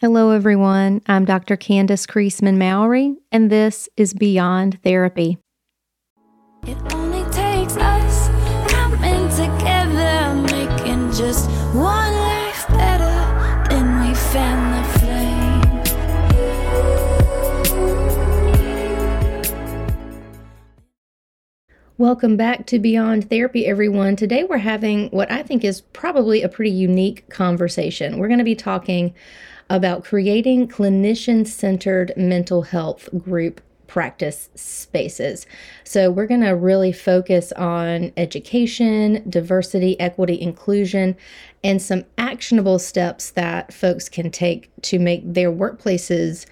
Hello, everyone. I'm Dr. Candace Creasman Mowry, and this is Beyond Therapy. It only takes us coming together, making just one life better. Then we fan the flame. Welcome back to Beyond Therapy, everyone. Today we're having what I think is probably a pretty unique conversation. We're going to be talking about creating clinician centered mental health group practice spaces. So, we're going to really focus on education, diversity, equity, inclusion, and some actionable steps that folks can take to make their workplaces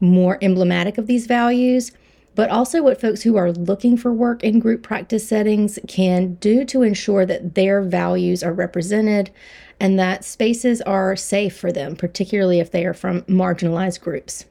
more emblematic of these values. But also, what folks who are looking for work in group practice settings can do to ensure that their values are represented and that spaces are safe for them, particularly if they are from marginalized groups.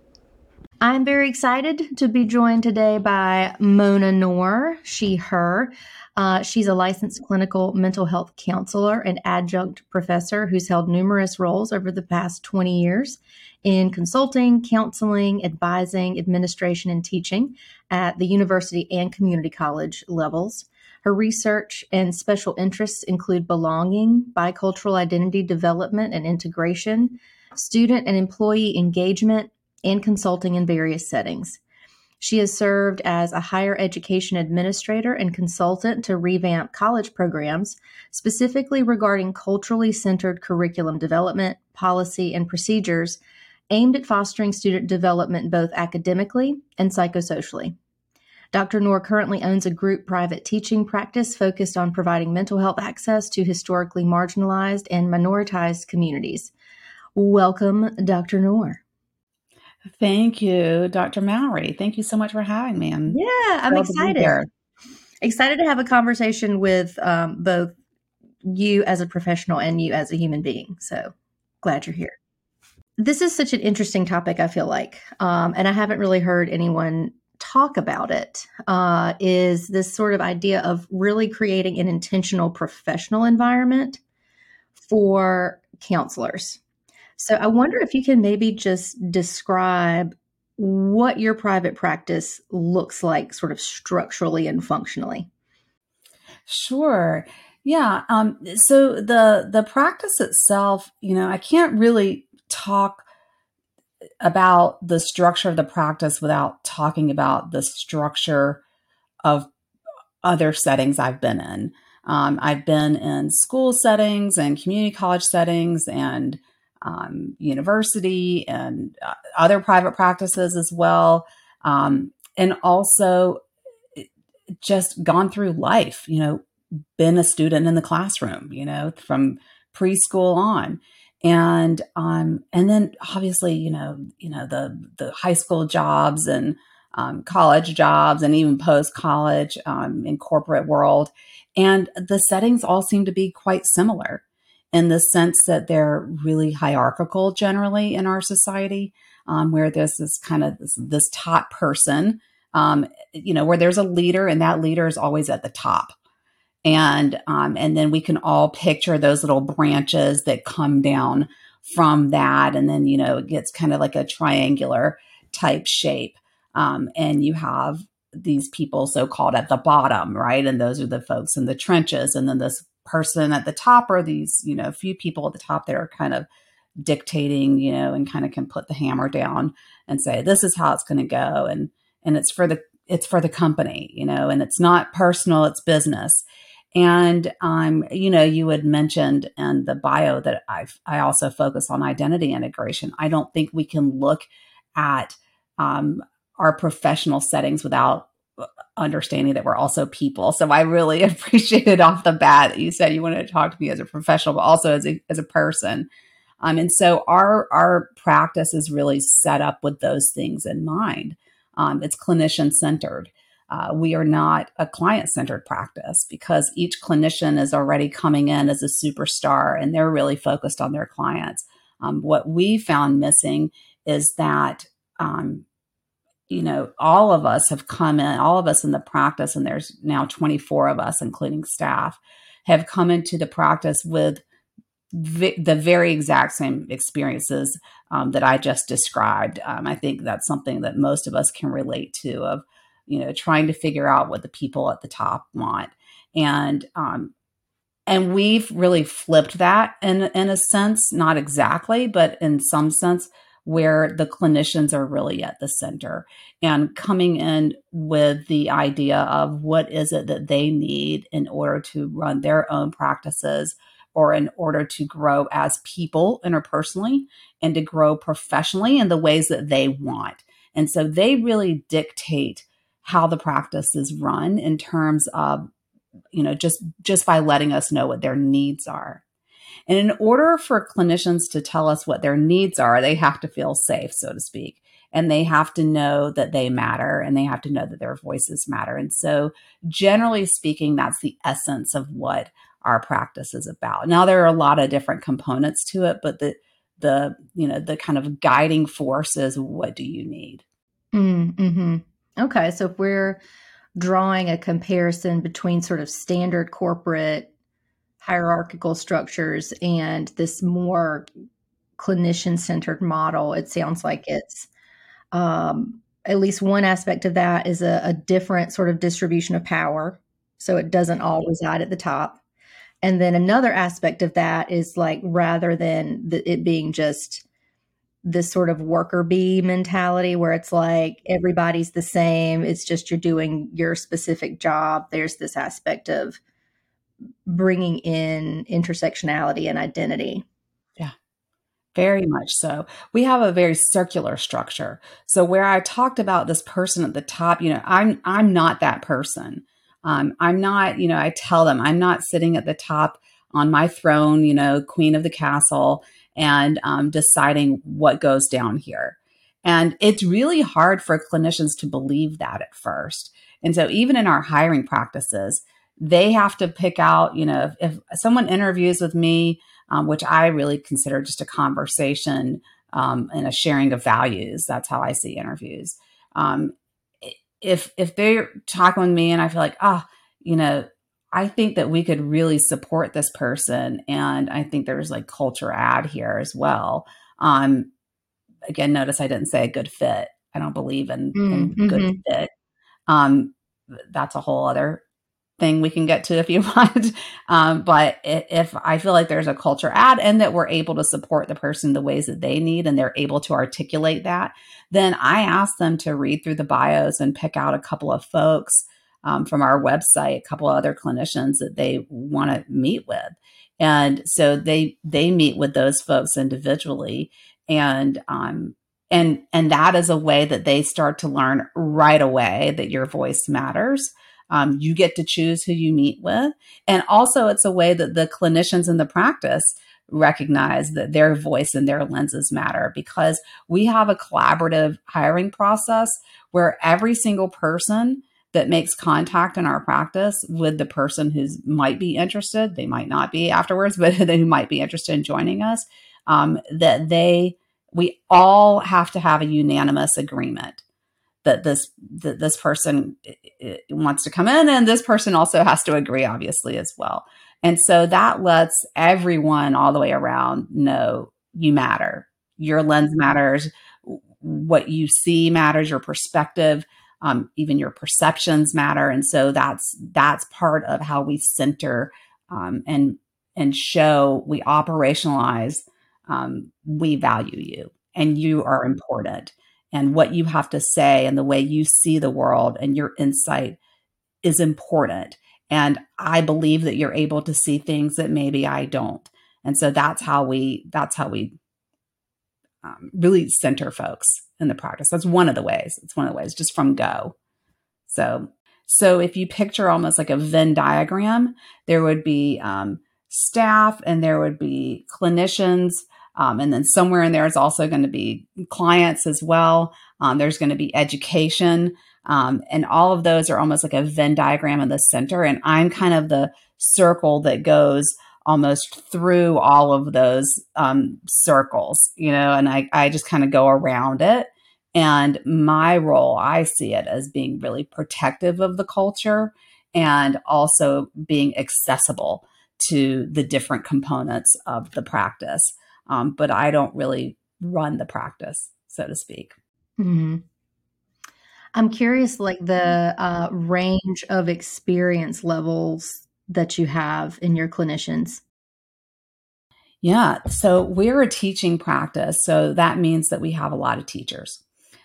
I'm very excited to be joined today by Mona Nour, she, her. Uh, she's a licensed clinical mental health counselor and adjunct professor who's held numerous roles over the past 20 years in consulting, counseling, advising, administration, and teaching at the university and community college levels. Her research and special interests include belonging, bicultural identity development and integration, student and employee engagement, and consulting in various settings. She has served as a higher education administrator and consultant to revamp college programs, specifically regarding culturally centered curriculum development, policy, and procedures aimed at fostering student development both academically and psychosocially. Dr. Nour currently owns a group private teaching practice focused on providing mental health access to historically marginalized and minoritized communities. Welcome, Dr. Nour. Thank you, Dr. Mowry. Thank you so much for having me. I'm yeah, I'm excited. Excited to have a conversation with um, both you as a professional and you as a human being. So glad you're here. This is such an interesting topic, I feel like. Um, and I haven't really heard anyone talk about it uh, is this sort of idea of really creating an intentional professional environment for counselors. So I wonder if you can maybe just describe what your private practice looks like, sort of structurally and functionally. Sure. Yeah. Um, so the the practice itself, you know, I can't really talk about the structure of the practice without talking about the structure of other settings I've been in. Um, I've been in school settings and community college settings and um, university and uh, other private practices as well. Um, and also just gone through life, you know, been a student in the classroom, you know, from preschool on and um and then obviously you know you know the the high school jobs and um, college jobs and even post college um, in corporate world. And the settings all seem to be quite similar in the sense that they're really hierarchical generally in our society um, where this kind of this, this top person um, you know where there's a leader and that leader is always at the top and um, and then we can all picture those little branches that come down from that and then you know it gets kind of like a triangular type shape. Um, and you have these people so called at the bottom right? And those are the folks in the trenches. And then this person at the top are these you know few people at the top that are kind of dictating you know and kind of can put the hammer down and say this is how it's going to go. And and it's for the it's for the company you know? And it's not personal it's business and um, you know, you had mentioned in the bio that I I also focus on identity integration. I don't think we can look at um, our professional settings without uh, understanding that we're also people. So I really appreciated off the bat that you said you wanted to talk to me as a professional, but also as a as a person. Um, and so our our practice is really set up with those things in mind. Um, it's clinician centered. Uh, we are not a client centered practice because each clinician is already coming in as a superstar and they're really focused on their clients. Um, what we found missing is that, um, you know, all of us have come in, all of us in the practice, and there's now 24 of us, including staff, have come into the practice with v- the very exact same experiences um, that I just described. Um, I think that's something that most of us can relate to of, you know, trying to figure out what the people at the top want. And, um, and we've really flipped that in, in a sense, not exactly, but in some sense, where the clinicians are really at the center and coming in with the idea of what is it that they need in order to run their own practices or in order to grow as people interpersonally and to grow professionally in the ways that they want. And so they really dictate how the practice is run in terms of you know just just by letting us know what their needs are. And in order for clinicians to tell us what their needs are, they have to feel safe, so to speak. And they have to know that they matter and they have to know that their voices matter. And so, generally speaking, that's the essence of what our practice is about. Now there are a lot of different components to it, but the the you know the kind of guiding force is what do you need? Mm-hmm. Okay, so if we're drawing a comparison between sort of standard corporate hierarchical structures and this more clinician centered model, it sounds like it's um, at least one aspect of that is a, a different sort of distribution of power. So it doesn't all reside at the top. And then another aspect of that is like rather than the, it being just this sort of worker bee mentality where it's like everybody's the same, it's just you're doing your specific job. There's this aspect of bringing in intersectionality and identity. Yeah. Very much so. We have a very circular structure. So where I talked about this person at the top, you know, I'm I'm not that person. Um, I'm not, you know, I tell them I'm not sitting at the top on my throne, you know, queen of the castle, and um, deciding what goes down here. And it's really hard for clinicians to believe that at first. And so, even in our hiring practices, they have to pick out, you know, if, if someone interviews with me, um, which I really consider just a conversation um, and a sharing of values, that's how I see interviews. Um, if if they're talking with me and I feel like, oh, you know, I think that we could really support this person, and I think there's like culture add here as well. Um, again, notice I didn't say a good fit. I don't believe in, mm, in good mm-hmm. fit. Um, that's a whole other thing we can get to if you want. Um, but if I feel like there's a culture add and that we're able to support the person the ways that they need and they're able to articulate that, then I ask them to read through the bios and pick out a couple of folks um, from our website, a couple other clinicians that they want to meet with. And so they they meet with those folks individually, and um, and and that is a way that they start to learn right away that your voice matters um, you get to choose who you meet with. And also, it's a way that the clinicians in the practice recognize that their voice and their lenses matter because we have a collaborative hiring process where every single person that makes contact in our practice with the person who might be interested, they might not be afterwards, but who might be interested in joining us, um, that they, we all have to have a unanimous agreement that this that this person wants to come in and this person also has to agree obviously as well. And so that lets everyone all the way around know you matter. Your lens matters. What you see matters. Your perspective um, even your perceptions matter and so that's that's part of how we center um, and and show we operationalize um, we value you and you are important and what you have to say and the way you see the world and your insight is important. And I believe that you're able to see things that maybe I don't. And so that's how we, that's how we um, really center folks in the practice. That's one of the ways. It's one of the ways just from go. So, so if you picture almost like a Venn diagram, there would be um, staff and there would be clinicians um, and then somewhere in there is also going to be clients as well. Um, there's going to be education. Um, and all of those are almost like a Venn diagram in the center. And I'm kind of the circle that goes almost through all of those um, circles, you know, and I, I just kind of go around it. And my role, I see it as being really protective of the culture and also being accessible to the different components of the practice. Um, but I don't really run the practice, so to speak. Mm-hmm. I'm curious, like the uh, range of experience levels that you have in your clinicians. Yeah, so we're a teaching practice, so that means that we have a lot of teachers.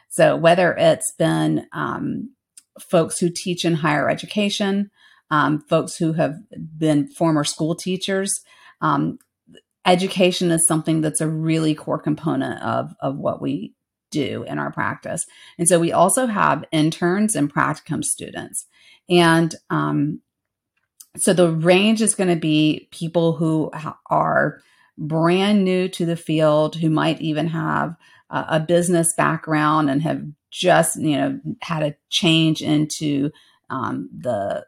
So whether it's been um, folks who teach in higher education, um, folks who have been former school teachers, um, education is something that's a really core component of of what we do in our practice. And so we also have interns and practicum students. And um, so the range is going to be people who are brand new to the field, who might even have uh, a business background and have just, you know, had a change into um, the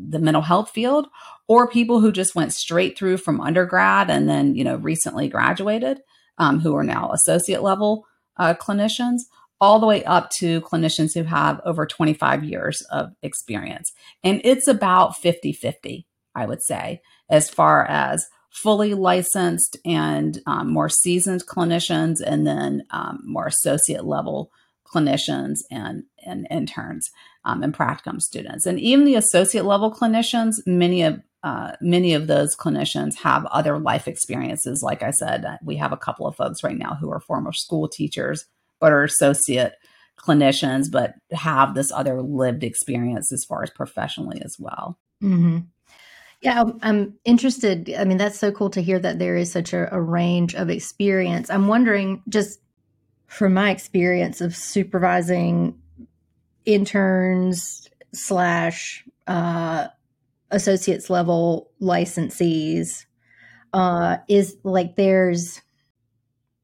the mental health field or people who just went straight through from undergrad and then you know recently graduated um, who are now associate level uh, clinicians all the way up to clinicians who have over 25 years of experience. And it's about 50 50, I would say, as far as fully licensed and um, more seasoned clinicians, and then um, more associate level clinicians and, and interns um, and practicum students. And even the associate level clinicians, many of uh, many of those clinicians have other life experiences. Like I said, we have a couple of folks right now who are former school teachers, but are associate clinicians, but have this other lived experience as far as professionally as well. Mm-hmm. Yeah, I'm interested. I mean, that's so cool to hear that there is such a, a range of experience. I'm wondering, just from my experience of supervising interns slash uh, associates level licensees uh, is like there's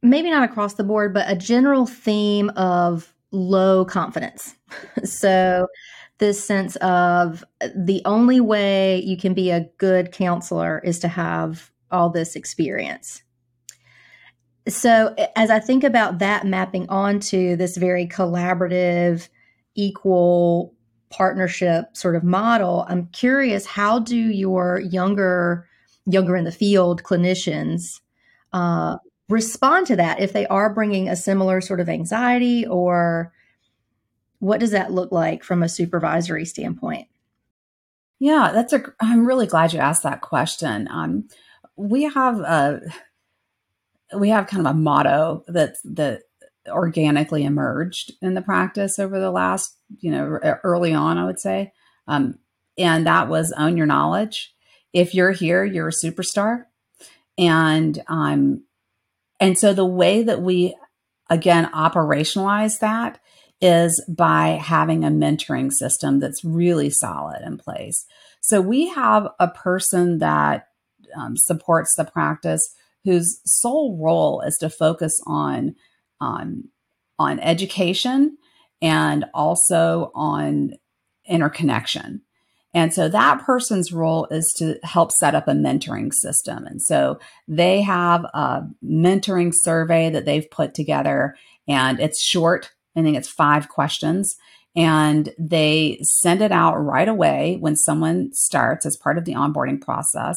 maybe not across the board, but a general theme of low confidence. so, this sense of the only way you can be a good counselor is to have all this experience. So, as I think about that mapping onto this very collaborative, equal partnership sort of model, I'm curious how do your younger younger in the field clinicians uh, respond to that if they are bringing a similar sort of anxiety or what does that look like from a supervisory standpoint? Yeah, that's a. I'm really glad you asked that question. Um, we have a we have kind of a motto that that organically emerged in the practice over the last, you know, early on, I would say. Um, and that was own your knowledge. If you're here, you're a superstar. And um, and so the way that we again operationalize that is by having a mentoring system that's really solid in place. So we have a person that um, supports the practice whose sole role is to focus on on on education and also on interconnection. And so that person's role is to help set up a mentoring system. And so they have a mentoring survey that they've put together, and it's short. I think it's five questions. And they send it out right away when someone starts as part of the onboarding process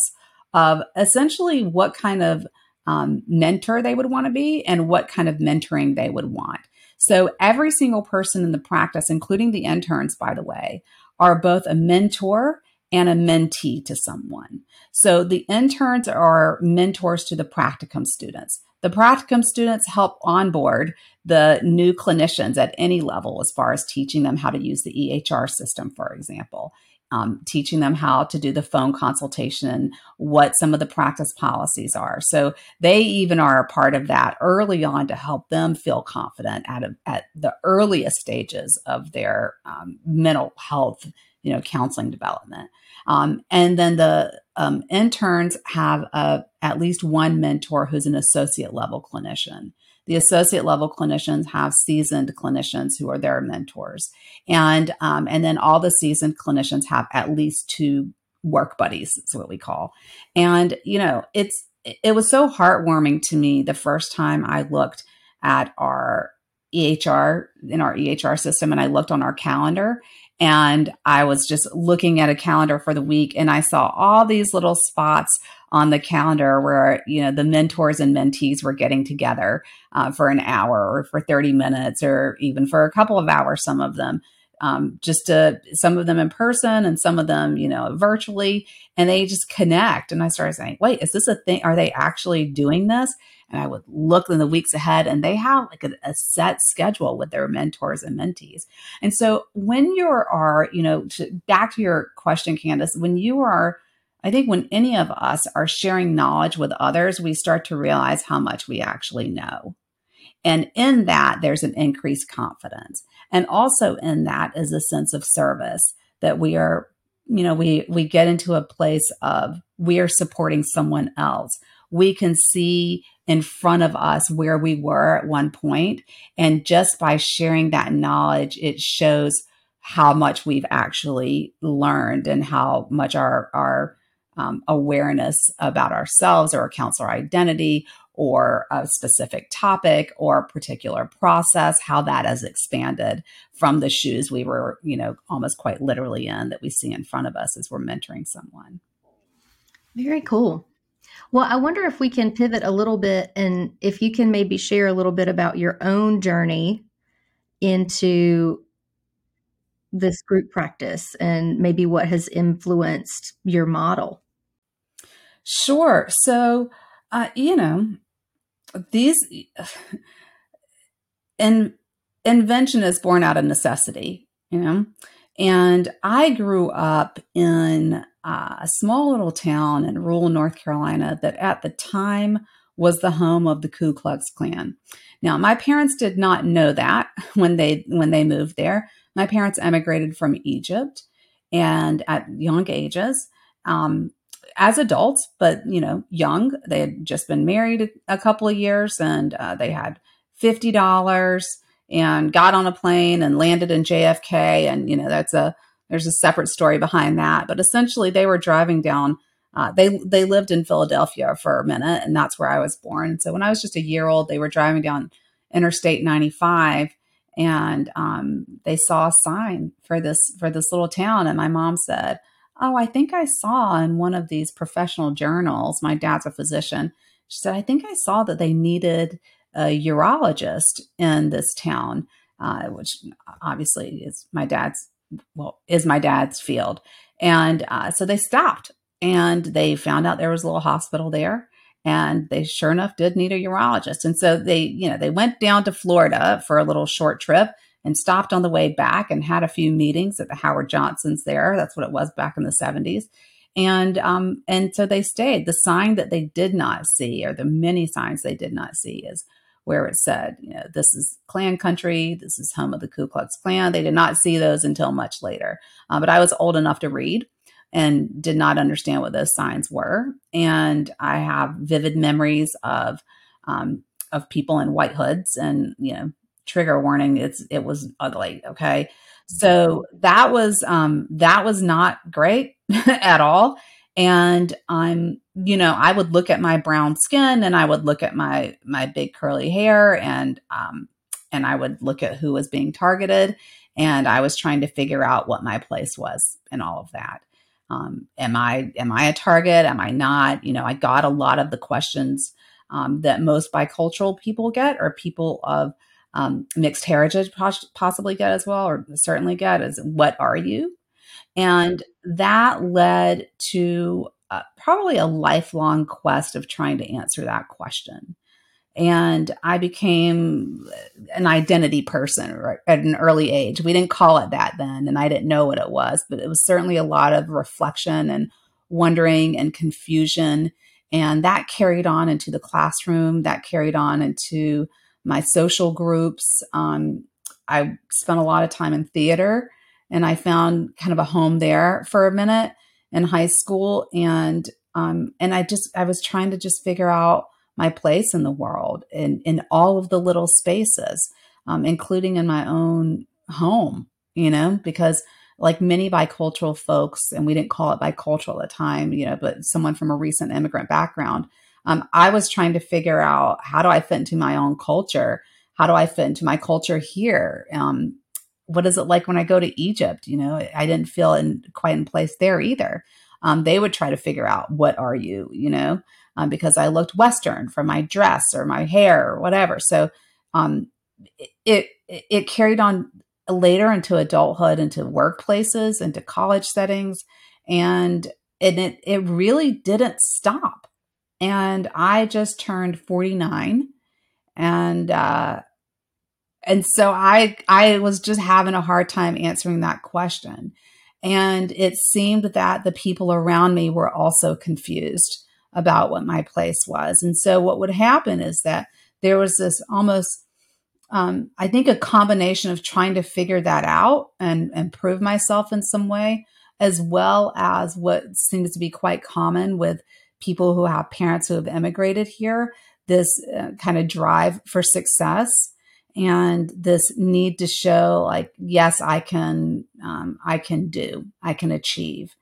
of essentially what kind of um, mentor they would want to be and what kind of mentoring they would want. So every single person in the practice, including the interns, by the way, are both a mentor and a mentee to someone. So the interns are mentors to the practicum students. The practicum students help onboard the new clinicians at any level as far as teaching them how to use the EHR system, for example um, teaching them how to do the phone consultation what some of the practice policies are. So they even are a part of that early on to help them feel confident at, a, at the earliest stages of their um, mental health, you know, counseling development. Um, and then the um, interns have a, at least one mentor who's an associate level clinician. The associate level clinicians have seasoned clinicians who are their mentors, and um, and then all the seasoned clinicians have at least two work buddies. Is what we call, and you know it's it was so heartwarming to me the first time I looked at our EHR in our EHR system and I looked on our calendar And I was just looking at a calendar for the week and I saw all these little spots on the calendar where, you know, the mentors and mentees were getting together uh, for an hour or for 30 minutes or even for a couple of hours, some of them. Um, just to some of them in person and some of them, you know, virtually, and they just connect. And I started saying, wait, is this a thing? Are they actually doing this? and I would look in the weeks ahead and they have like a, a, set schedule with their mentors and mentees. And so when you are, you know, to, back to your question, Candace, when you are, I think when any of us are sharing knowledge with others, we start to realize how much we actually know. And in that, there's an increased confidence. And also in that is a sense of service that we are, you know, we, we get into a place of we are supporting someone else. We can see in front of us where we were at one point. And just by sharing that knowledge, it shows how much we've actually learned and how much our, our um, awareness about ourselves or accounts our identity or a specific topic or a particular process, how that has expanded from the shoes we were, you know, almost quite literally in that we see in front of us as we're mentoring someone. Very cool. Well, I wonder if we can pivot a little bit and if you can maybe share a little bit about your own journey into this group practice and maybe what has influenced your model. Sure. So, uh, you know, these in, invention is born out of necessity, you know, and I grew up in uh, a small little town in rural North Carolina that at the time was the home of the Ku Klux Klan. Now, my parents did not know that when they when they moved there. My parents emigrated from Egypt, and at young ages, um, as adults, but you know, young. They had just been married a couple of years, and uh, they had fifty dollars and got on a plane and landed in JFK. And you know, that's a there's a separate story behind that. But essentially, they were driving down. Uh, they they lived in Philadelphia for a minute, and that's where I was born. So when I was just a year old, they were driving down Interstate 95, and um, they saw a sign for this for this little town. And my mom said, "Oh, I think I saw in one of these professional journals. My dad's a physician." She said, "I think I saw that they needed a urologist in this town." Uh, which obviously is my dad's well, is my dad's field. And uh, so they stopped and they found out there was a little hospital there. And they sure enough did need a urologist. And so they, you know, they went down to Florida for a little short trip and stopped on the way back and had a few meetings at the Howard Johnson's there. That's what it was back in the 70s. And um, and so they stayed. The sign that they did not see, or the many signs they did not see, is where it said, you know, this is Klan country, this is home of the Ku Klux Klan. They did not see those until much later. Uh, but I was old enough to read and did not understand what those signs were. And I have vivid memories of um, of people in white hoods and you know trigger warning it's it was ugly okay? So that was um that was not great at all. And i'm you know i would look at my brown skin and i would look at my my big curly hair and um and i would look at who was being targeted. And i was trying to figure out what my place was and all of that. Um, am i am i a target? Am i not? You know i got a lot of the questions um, that most bicultural people get or people of um, mixed heritage possibly get as well or certainly get is what are you and that led to uh, probably a lifelong quest of trying to answer that question. And I became an identity person at an early age. We didn't call it that then, and I didn't know what it was, but it was certainly a lot of reflection and wondering and confusion. And that carried on into the classroom, that carried on into my social groups. Um, I spent a lot of time in theater and I found kind of a home there for a minute in high school and um and I just I was trying to just figure out my place in the world in in all of the little spaces um, including in my own home you know because like many bicultural folks and we didn't call it bicultural at the time you know but someone from a recent immigrant background um, i was trying to figure out how do i fit into my own culture how do i fit into my culture here um, what is it like when I go to Egypt? You know, I didn't feel in quite in place there either. Um, they would try to figure out what are you, you know, um, because I looked Western from my dress or my hair or whatever. So um, it, it carried on later into adulthood, into workplaces, into college settings, and and it it really didn't stop. And I just turned forty nine, and uh, and so I I was just having a hard time answering that question. And it seemed that the people around me were also confused about what my place was. And so what would happen is that there was this almost um, I think a combination of trying to figure that out and, and prove myself in some way, as well as what seems to be quite common with people who have parents who have immigrated here this uh, kind of drive for success and this need to show like yes i can um, i can do i can achieve.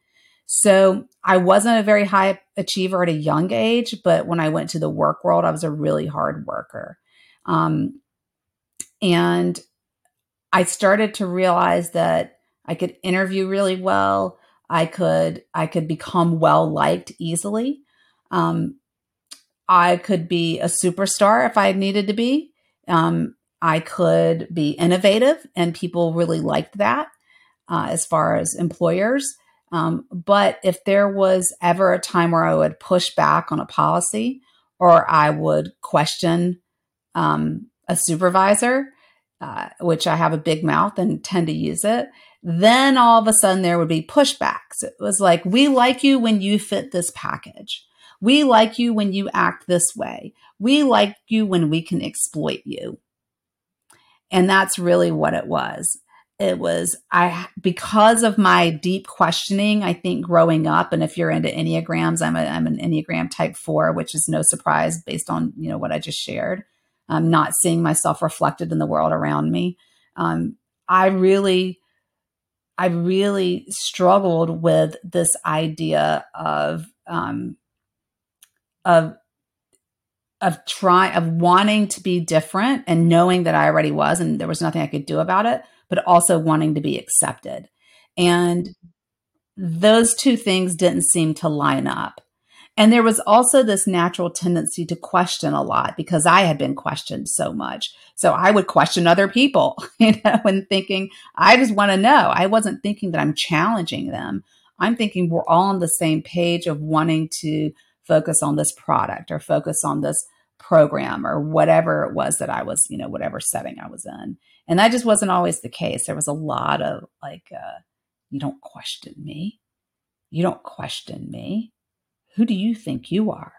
So i wasn't a very high achiever at a young age but when i went to the work world i was a really hard worker. Um, and i started to realize that i could interview really well. I could i could become well liked easily um, i could be a superstar if i needed to be um, I could be innovative, and people really liked that uh, as far as employers. Um, but if there was ever a time where I would push back on a policy or I would question um, a supervisor, uh, which I have a big mouth and tend to use it, then all of a sudden there would be pushbacks. It was like, we like you when you fit this package. We like you when you act this way. We like you when we can exploit you. And that's really what it was. It was, I, because of my deep questioning, I think growing up, and if you're into Enneagrams, I'm, a, I'm an Enneagram type four, which is no surprise based on, you know, what I just shared. I'm not seeing myself reflected in the world around me. Um, I really, I really struggled with this idea of, um, of of trying of wanting to be different and knowing that I already was and there was nothing I could do about it, but also wanting to be accepted. And those two things didn't seem to line up. And there was also this natural tendency to question a lot because I had been questioned so much. So I would question other people, you know, and thinking, I just want to know. I wasn't thinking that I'm challenging them. I'm thinking we're all on the same page of wanting to focus on this product or focus on this program or whatever it was that I was, you know, whatever setting I was in. And that just wasn't always the case. There was a lot of like, uh, you don't question me. You don't question me. Who do you think you are?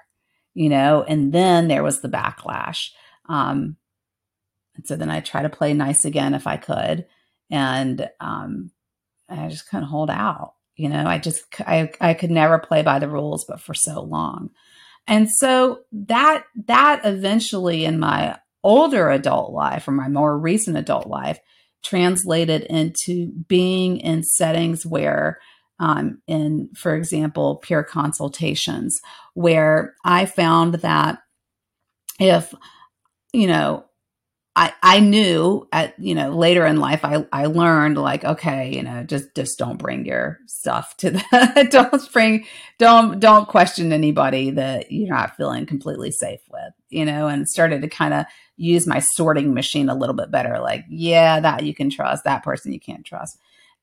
You know, and then there was the backlash. Um, and so then I try to play nice again if I could. And um, I just couldn't hold out. You know, I just I I could never play by the rules, but for so long. And so that that eventually in my older adult life or my more recent adult life translated into being in settings where um, in for example peer consultations where i found that if you know I, I knew at you know later in life I, I learned like okay you know just just don't bring your stuff to the don't bring don't don't question anybody that you're not feeling completely safe with you know and started to kind of use my sorting machine a little bit better like yeah that you can trust that person you can't trust.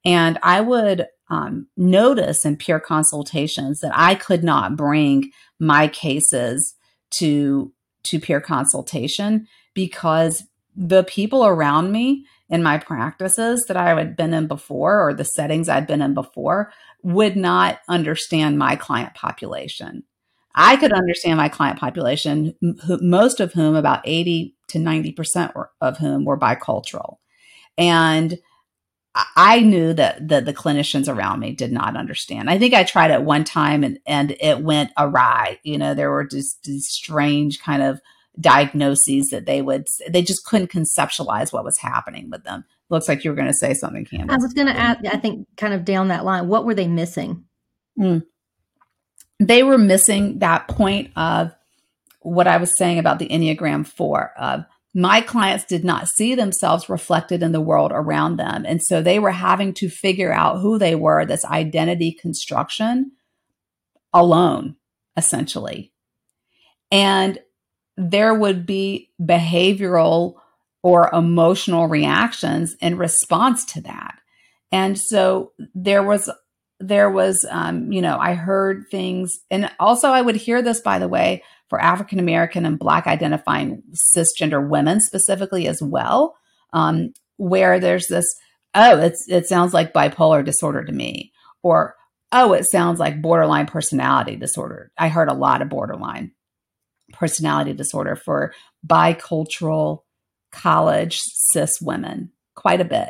And I would um, notice in peer consultations that I could not bring my cases to to peer consultation because the people around me in my practices that I had been in before or the settings I'd been in before would not understand my client population. I could understand my client population, most of whom, about 80 to 90% of whom were bicultural. And I knew that the, the clinicians around me did not understand. I think I tried it one time and, and it went awry. You know, there were just these strange kind of diagnoses that they would they just couldn't conceptualize what was happening with them looks like you were going to say something Candace. i was going to ask i think kind of down that line what were they missing mm. they were missing that point of what i was saying about the enneagram 4 of my clients did not see themselves reflected in the world around them. And so they were having to figure out who they were, this identity construction alone, essentially. And there would be behavioral or emotional reactions in response to that. And so there was there was um, you know i heard things and also i would hear this by the way for African American and Black identifying cisgender women specifically as well, um, where there's this, oh, it's, it sounds like bipolar disorder to me, or oh, it sounds like borderline personality disorder. I heard a lot of borderline personality disorder for bicultural college cis women, quite a bit.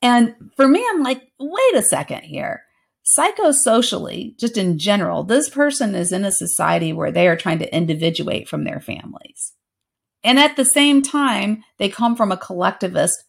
And for me, I'm like, wait a second here psychosocially, just in general, this person is in a society where they are trying to individuate from their families. And at the same time, they come from a collectivist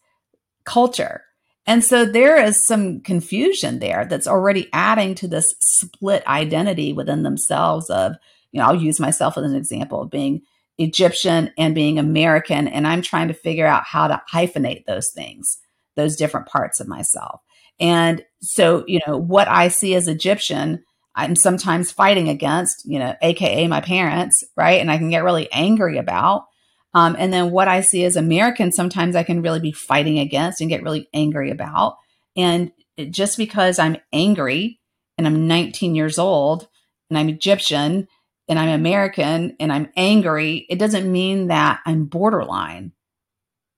culture. And so there is some confusion there that's already adding to this split identity within themselves of, you know, I'll use myself as an example of being Egyptian and being American. And I'm trying to figure out how to hyphenate those things, those different parts of myself. And so, you know, what I see as Egyptian, I'm sometimes fighting against, you know, AKA my parents, right? And I can get really angry about. Um, and then what I see as American, sometimes I can really be fighting against and get really angry about. And just because I'm angry and I'm 19 years old and I'm Egyptian and I'm American and I'm angry, it doesn't mean that I'm borderline.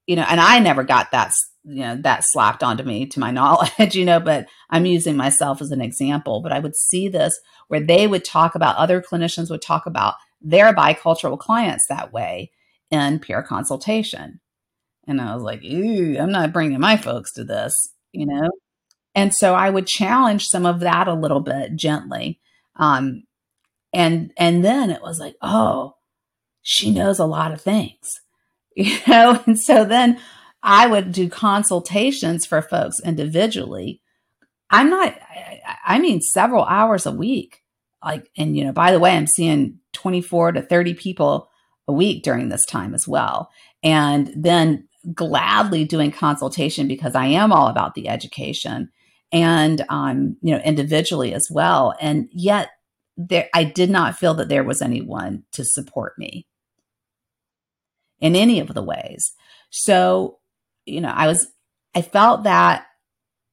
You know, and I never got that you know that slapped onto me to my knowledge you know but i'm using myself as an example. But i would see this where they would talk about other clinicians would talk about their bicultural clients that way in peer consultation. And i was like ooh i'm not bringing my folks to this you know? And so i would challenge some of that a little bit gently um and and then it was like oh she knows a lot of things you know and so then I would do consultations for folks individually. I'm not, I mean, several hours a week. Like, and, you know, by the way, I'm seeing 24 to 30 people a week during this time as well. And then gladly doing consultation because I am all about the education and, um, you know, individually as well. And yet, there, I did not feel that there was anyone to support me in any of the ways. So you know, I was, I felt that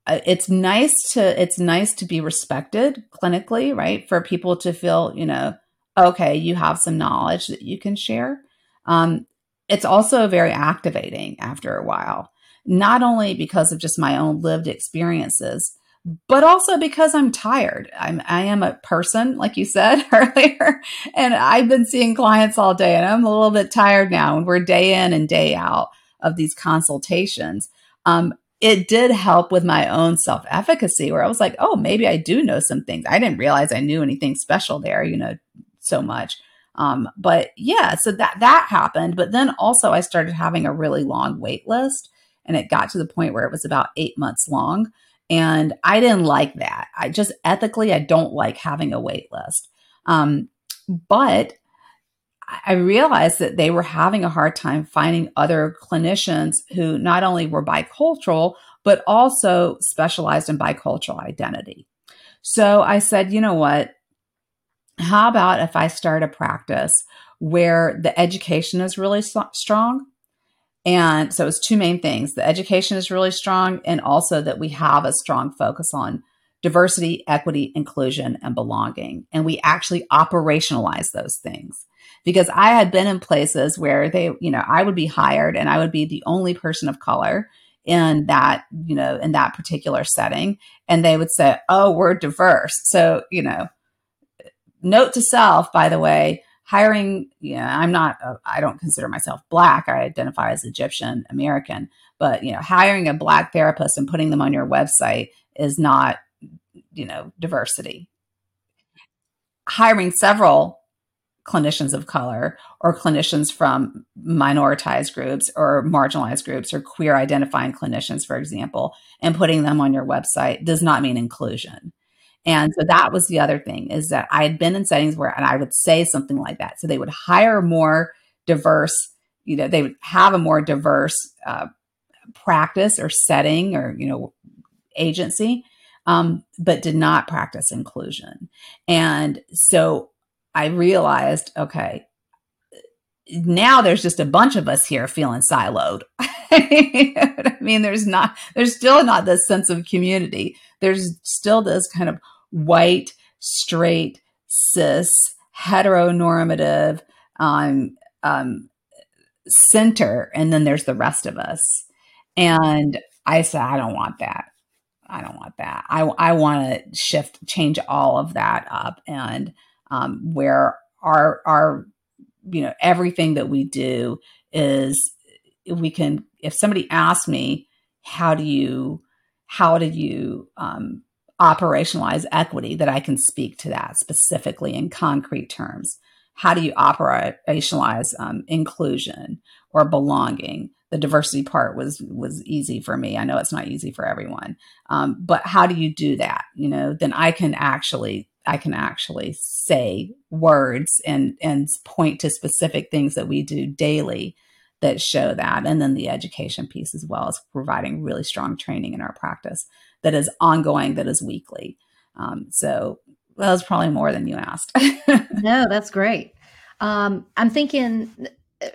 uh, it's nice to, it's nice to be respected clinically, right? For people to feel, you know, okay, you have some knowledge that you can share. Um, it's also very activating after a while, not only because of just my own lived experiences, but also because I'm tired. I'm I am a person, like you said earlier, and I've been seeing clients all day, and I'm a little bit tired now. And we're day in and day out of these consultations, um, it did help with my own self efficacy where I was like, oh, maybe I do know some things. I didn't realize I knew anything special there, you know, so much. Um, but yeah, so that that happened. But then also I started having a really long wait list and it got to the point where it was about eight months long. And I didn't like that. I just ethically, I don't like having a wait list. Um, but I realized that they were having a hard time finding other clinicians who not only were bicultural, but also specialized in bicultural identity. So I said, you know what? How about if I start a practice where the education is really strong? And so it's two main things the education is really strong, and also that we have a strong focus on diversity, equity, inclusion, and belonging. And we actually operationalize those things because I had been in places where they, you know, I would be hired and I would be the only person of color in that, you know, in that particular setting. And they would say, oh, we're diverse. So, you know, note to self, by the way, hiring, you know, I'm not, I don't consider myself black. I identify as Egyptian American, but, you know, hiring a black therapist and putting them on your website is not, you know, diversity. Hiring several clinicians of color or clinicians from minoritized groups or marginalized groups or queer identifying clinicians, for example, and putting them on your website does not mean inclusion. And so that was the other thing is that I had been in settings where, and I would say something like that. So they would hire more diverse you know, they would have a more diverse uh, practice or setting or, you know, agency, um, but did not practice inclusion. And so I realized, okay, now there's just a bunch of us here feeling siloed. I mean, there's not, there's still not this sense of community. There's still this kind of white, straight, cis, heteronormative um, um, center, and then there's the rest of us. And I said, I don't want that. I don't want that. I, I want to shift, change all of that up, and um, where our our you know everything that we do is we can. If somebody asks me, how do you how do you um, operationalize equity? That I can speak to that specifically in concrete terms. How do you operationalize um, inclusion or belonging? the diversity part was was easy for me. I know it's not easy for everyone, um, but how do you do that? You know, then I can actually I can actually say words and and point to specific things that we do daily that show that, and then the education piece as well as providing really strong training in our practice that is ongoing, that is weekly. Um, so that was probably more than you asked. no, that's great. Um, I'm thinking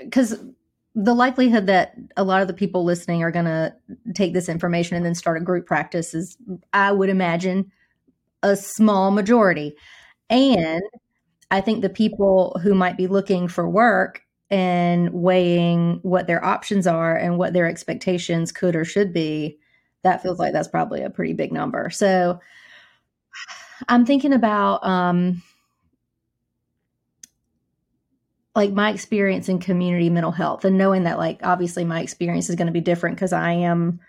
because the likelihood that a lot of the people listening are going to take this information and then start a group practice is, I would imagine, a small majority. And I think the people who might be looking for work and weighing what their options are and what their expectations could or should be, that feels like that's probably a pretty big number. So I'm thinking about um, like my experience in community mental health and knowing that like obviously my experience is going to be different because I am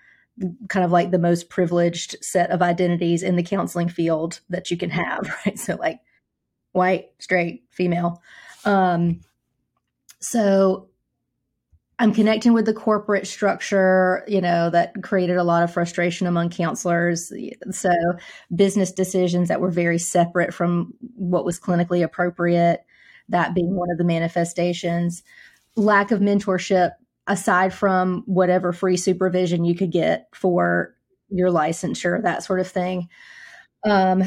kind of like the most privileged set of identities in the counseling field that you can have, right? So like white, straight, female. Um so I'm connecting with the corporate structure, you know, that created a lot of frustration among counselors. So, business decisions that were very separate from what was clinically appropriate that being one of the manifestations. Lack of mentorship, aside from whatever free supervision you could get for your licensure, that sort of thing. Um,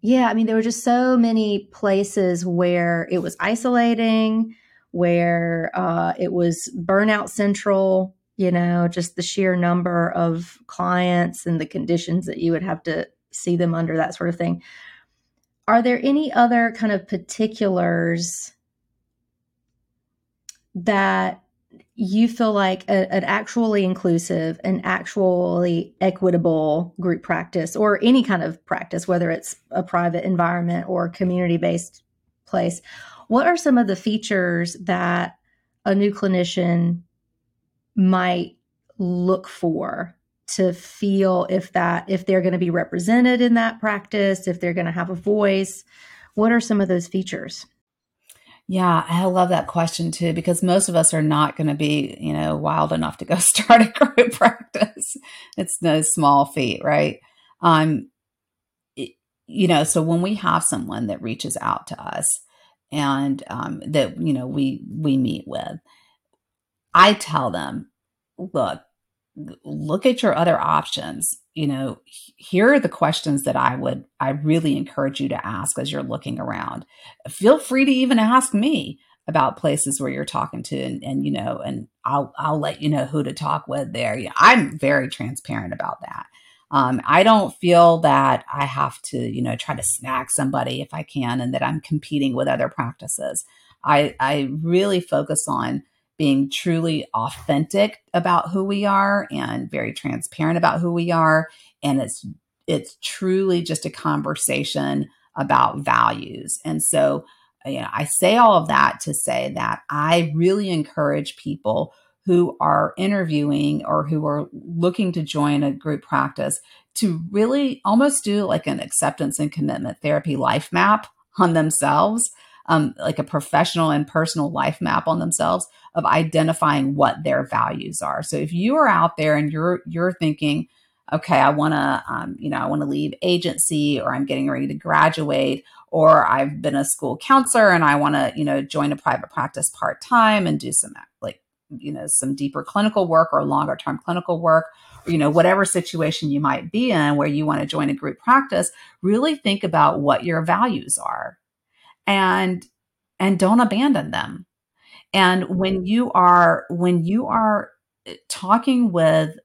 yeah, I mean, there were just so many places where it was isolating, where uh, it was burnout central, you know, just the sheer number of clients and the conditions that you would have to see them under, that sort of thing. Are there any other kind of particulars that you feel like a, an actually inclusive and actually equitable group practice or any kind of practice, whether it's a private environment or community based place, what are some of the features that a new clinician might look for to feel if that if they're going to be represented in that practice if they're going to have a voice? What are some of those features? Yeah i love that question too because most of us are not going to be you know wild enough to go start a group practice. It's no small feat right? Um it, you know so when we have someone that reaches out to us and um, that you know we we meet with. I tell them look look at your other options. You know here are the questions that i would i really encourage you to ask as you're looking around. Feel free to even ask me about places where you're talking to and, and you know and i'll i'll let you know who to talk with there. Yeah, i'm very transparent about that um, i don't feel that i have to you know try to snag somebody if i can and that i'm competing with other practices. I i really focus on being truly authentic about who we are and very transparent about who we are. And it's it's truly just a conversation about values. And so you know i say all of that to say that i really encourage people who are interviewing or who are looking to join a group practice to really almost do like an acceptance and commitment therapy life map on themselves um, like a professional and personal life map on themselves of identifying what their values are. So if you are out there and you're you're thinking, okay, I want to, um, you know, I want to leave agency or I'm getting ready to graduate or I've been a school counselor and I want to, you know, join a private practice part time and do some like, you know, some deeper clinical work or longer term clinical work, or, you know, whatever situation you might be in where you want to join a group practice, really think about what your values are and, and don't abandon them. And when you are, when you are talking with,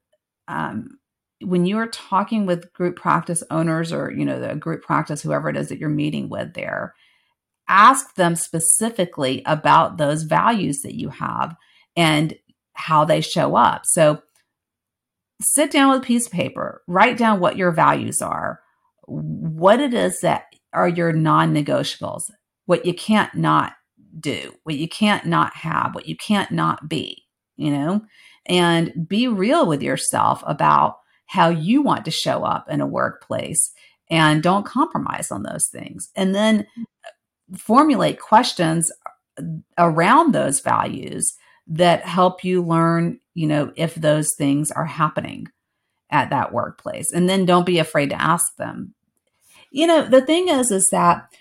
um, when you are talking with group practice owners or you know the group practice whoever it is that you're meeting with there ask them specifically about those values that you have and how they show up so sit down with a piece of paper write down what your values are what it is that are your non-negotiables what you can't not do what you can't not have what you can't not be you know and be real with yourself about how you want to show up in a workplace and don't compromise on those things. And then formulate questions around those values that help you learn, you know, if those things are happening at that workplace. And then don't be afraid to ask them. You know, the thing is, is that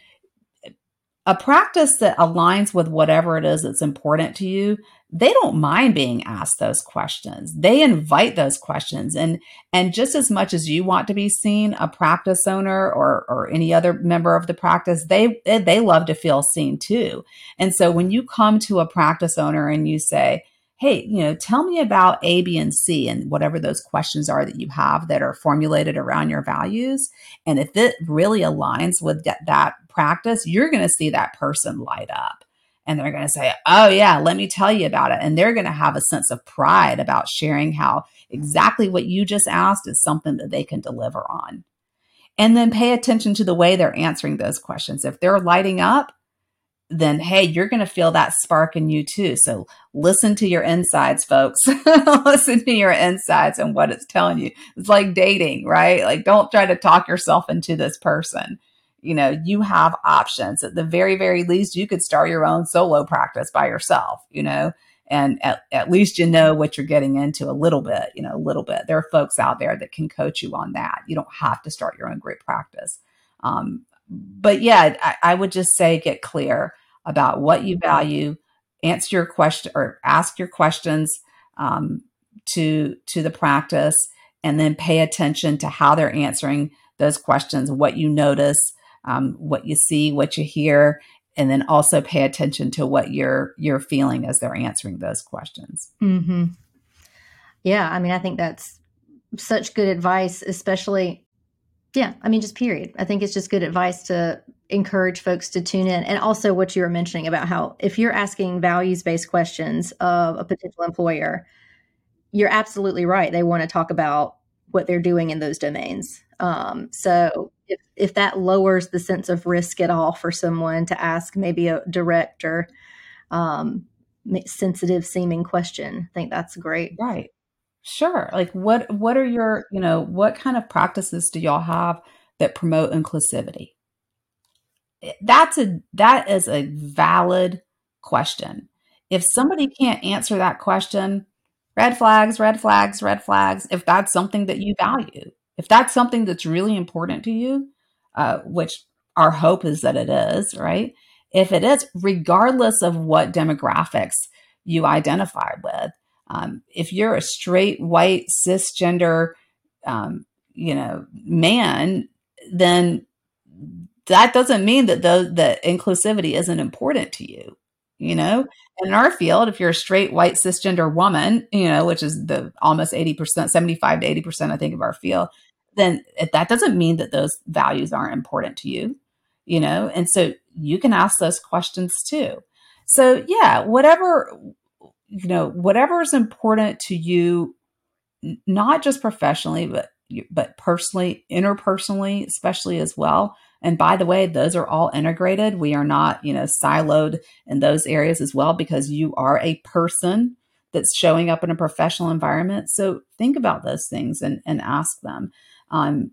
a practice that aligns with whatever it is that's important to you they don't mind being asked those questions they invite those questions and and just as much as you want to be seen a practice owner or or any other member of the practice they they love to feel seen too and so when you come to a practice owner and you say hey, you know, tell me about A, B, and C and whatever those questions are that you have that are formulated around your values. And if it really aligns with that, that practice, you're going to see that person light up. And they're going to say, Oh, yeah, let me tell you about it. And they're going to have a sense of pride about sharing how exactly what you just asked is something that they can deliver on. And then pay attention to the way they're answering those questions. If they're lighting up, then hey, you're going to feel that spark in you too. So listen to your insides, folks. listen to your insides and what it's telling you. It's like dating, right? Like don't try to talk yourself into this person. You know, you have options. At the very, very least, you could start your own solo practice by yourself, you know, and at, at least you know what you're getting into a little bit, you know, a little bit. There are folks out there that can coach you on that. You don't have to start your own group practice. Um, but yeah, I, I would just say get clear about what you value, answer your question or ask your questions um, to to the practice, and then pay attention to how they're answering those questions, what you notice, um, what you see, what you hear, and then also pay attention to what you're you're feeling as they're answering those questions. Mm-hmm. Yeah, I mean, I think that's such good advice, especially yeah, I mean, just period. I think it's just good advice to encourage folks to tune in. And also, what you were mentioning about how if you're asking values based questions of a potential employer, you're absolutely right. They want to talk about what they're doing in those domains. Um, so, if, if that lowers the sense of risk at all for someone to ask maybe a direct or um, sensitive seeming question, I think that's great. Right. Sure. Like what what are your, you know, what kind of practices do y'all have that promote inclusivity? That's a that is a valid question. If somebody can't answer that question, red flags, red flags, red flags, if that's something that you value, if that's something that's really important to you, uh, which our hope is that it is, right? If it is, regardless of what demographics you identify with, um, if you're a straight white cisgender, um, you know, man, then that doesn't mean that the that inclusivity isn't important to you. You know, in our field, if you're a straight white cisgender woman, you know, which is the almost 80%, 75 to 80%, I think, of our field, then that doesn't mean that those values aren't important to you, you know, and so you can ask those questions too. So, yeah, whatever you know, whatever is important to you, not just professionally, but but personally, interpersonally, especially as well. And by the way, those are all integrated. We are not, you know, siloed in those areas as well because you are a person that's showing up in a professional environment. So think about those things and, and ask them. Um,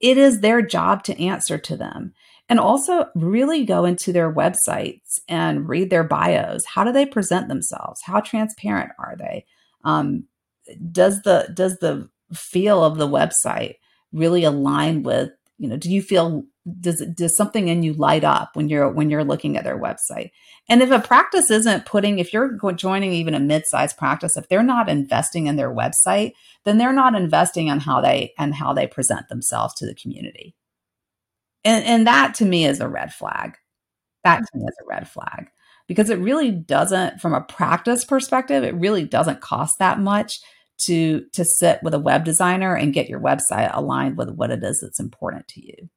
it is their job to answer to them and also really go into their websites and read their bios. How do they present themselves? How transparent are they? Um, does the does the feel of the website really align with you know do you feel does does something in you light up when you're when you're looking at their website? And if a practice isn't putting if you're joining even a mid-sized practice if they're not investing in their website then they're not investing on how they and how they present themselves to the community. And and that to me is a red flag. That to me is a red flag because it really doesn't from a practice perspective it really doesn't cost that much to to sit with a web designer and get your website aligned with what it is that's important to you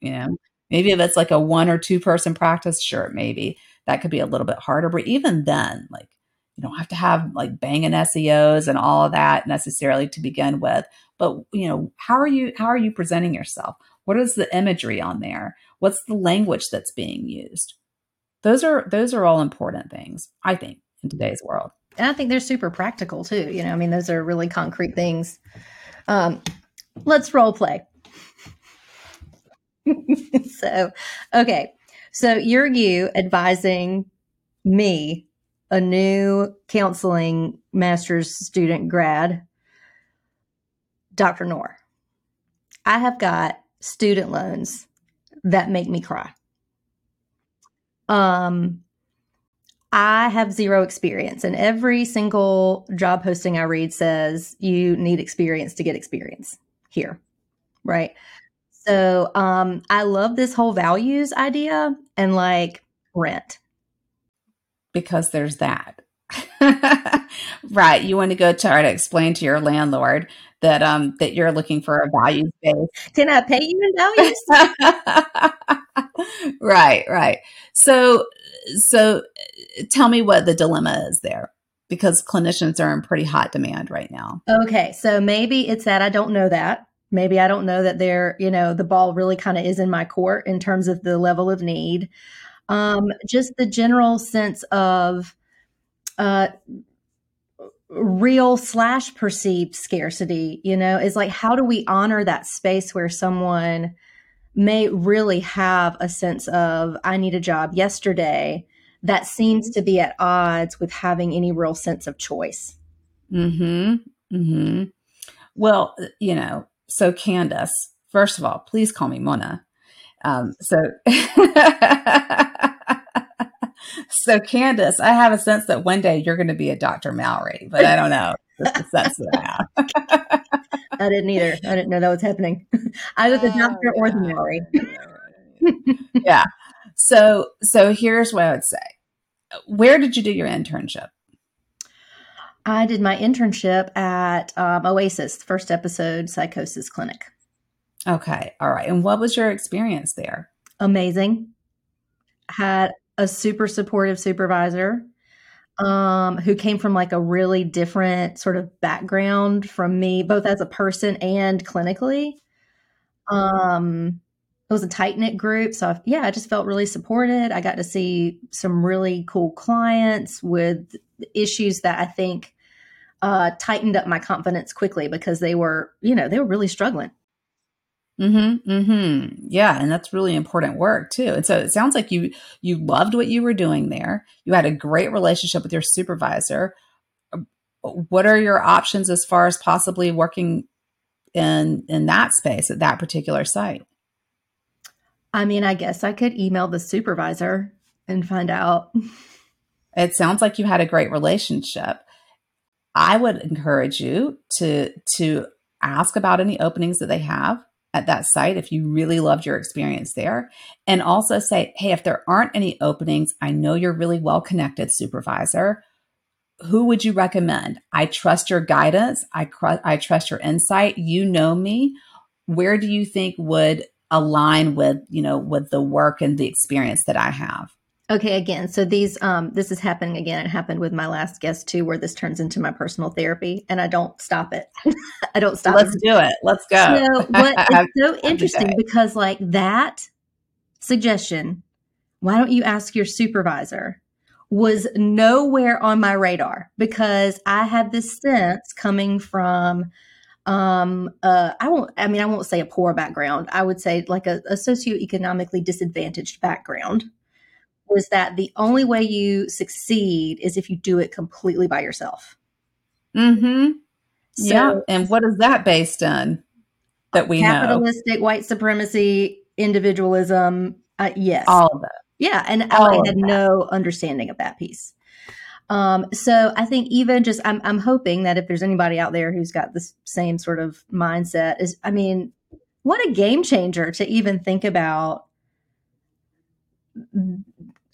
you know maybe if it's like a one or two person practice sure maybe that could be a little bit harder but even then like you don't have to have like banging seos and all of that necessarily to begin with but you know how are you how are you presenting yourself what is the imagery on there what's the language that's being used those are those are all important things i think in today's world and I think they're super practical too. You know, I mean, those are really concrete things. Um, let's role play. so, okay. So you're you advising me, a new counseling master's student grad, Dr. Nour. I have got student loans that make me cry. Um, I have zero experience, and every single job posting I read says you need experience to get experience here, right? So um, I love this whole values idea and like rent because there's that. right. You want to go try to explain to your landlord that um that you're looking for a values base. Can I pay you in values? right, right. So so tell me what the dilemma is there because clinicians are in pretty hot demand right now. Okay, so maybe it's that I don't know that. Maybe I don't know that they're, you know, the ball really kind of is in my court in terms of the level of need. Um, just the general sense of uh, real slash perceived scarcity, you know, is like how do we honor that space where someone may really have a sense of, I need a job yesterday that seems to be at odds with having any real sense of choice. Hmm. Hmm. Well, you know, so Candace, first of all, please call me Mona. Um, so, so Candace, I have a sense that one day you're going to be a Dr. Mallory, but I don't know. That's that I have. I didn't either. I didn't know that was happening. Either the doctor oh, or the Mallory. yeah. So, so here's what I would say. Where did you do your internship? I did my internship at um, Oasis, first episode psychosis clinic. Okay. All right. And what was your experience there? Amazing. Had a super supportive supervisor um, who came from like a really different sort of background from me, both as a person and clinically. Um, it was a tight knit group. So yeah, I just felt really supported. I got to see some really cool clients with issues that I think uh, tightened up my confidence quickly because they were, you know, they were really struggling. Mm-hmm. Mm-hmm. Yeah, and that's really important work too. And so it sounds like you you loved what you were doing there. You had a great relationship with your supervisor. What are your options as far as possibly working in in that space at that particular site? I mean, I guess I could email the supervisor and find out. It sounds like you had a great relationship. I would encourage you to to ask about any openings that they have at that site if you really loved your experience there and also say, "Hey, if there aren't any openings, I know you're really well connected supervisor. Who would you recommend? I trust your guidance. I cr- I trust your insight. You know me. Where do you think would align with you know with the work and the experience that i have okay again so these um this is happening again it happened with my last guest too where this turns into my personal therapy and i don't stop it i don't stop it. let's it. do it let's go so what is so interesting because like that suggestion why don't you ask your supervisor was nowhere on my radar because i had this sense coming from um, uh, I won't, I mean, I won't say a poor background. I would say like a, a socioeconomically disadvantaged background was that the only way you succeed is if you do it completely by yourself. Mm-hmm. So, yeah. And what is that based on that we have? capitalistic know? white supremacy, individualism. Uh, yes. All of that. Yeah. And All I had no understanding of that piece. Um, so I think even just I'm I'm hoping that if there's anybody out there who's got this same sort of mindset is I mean, what a game changer to even think about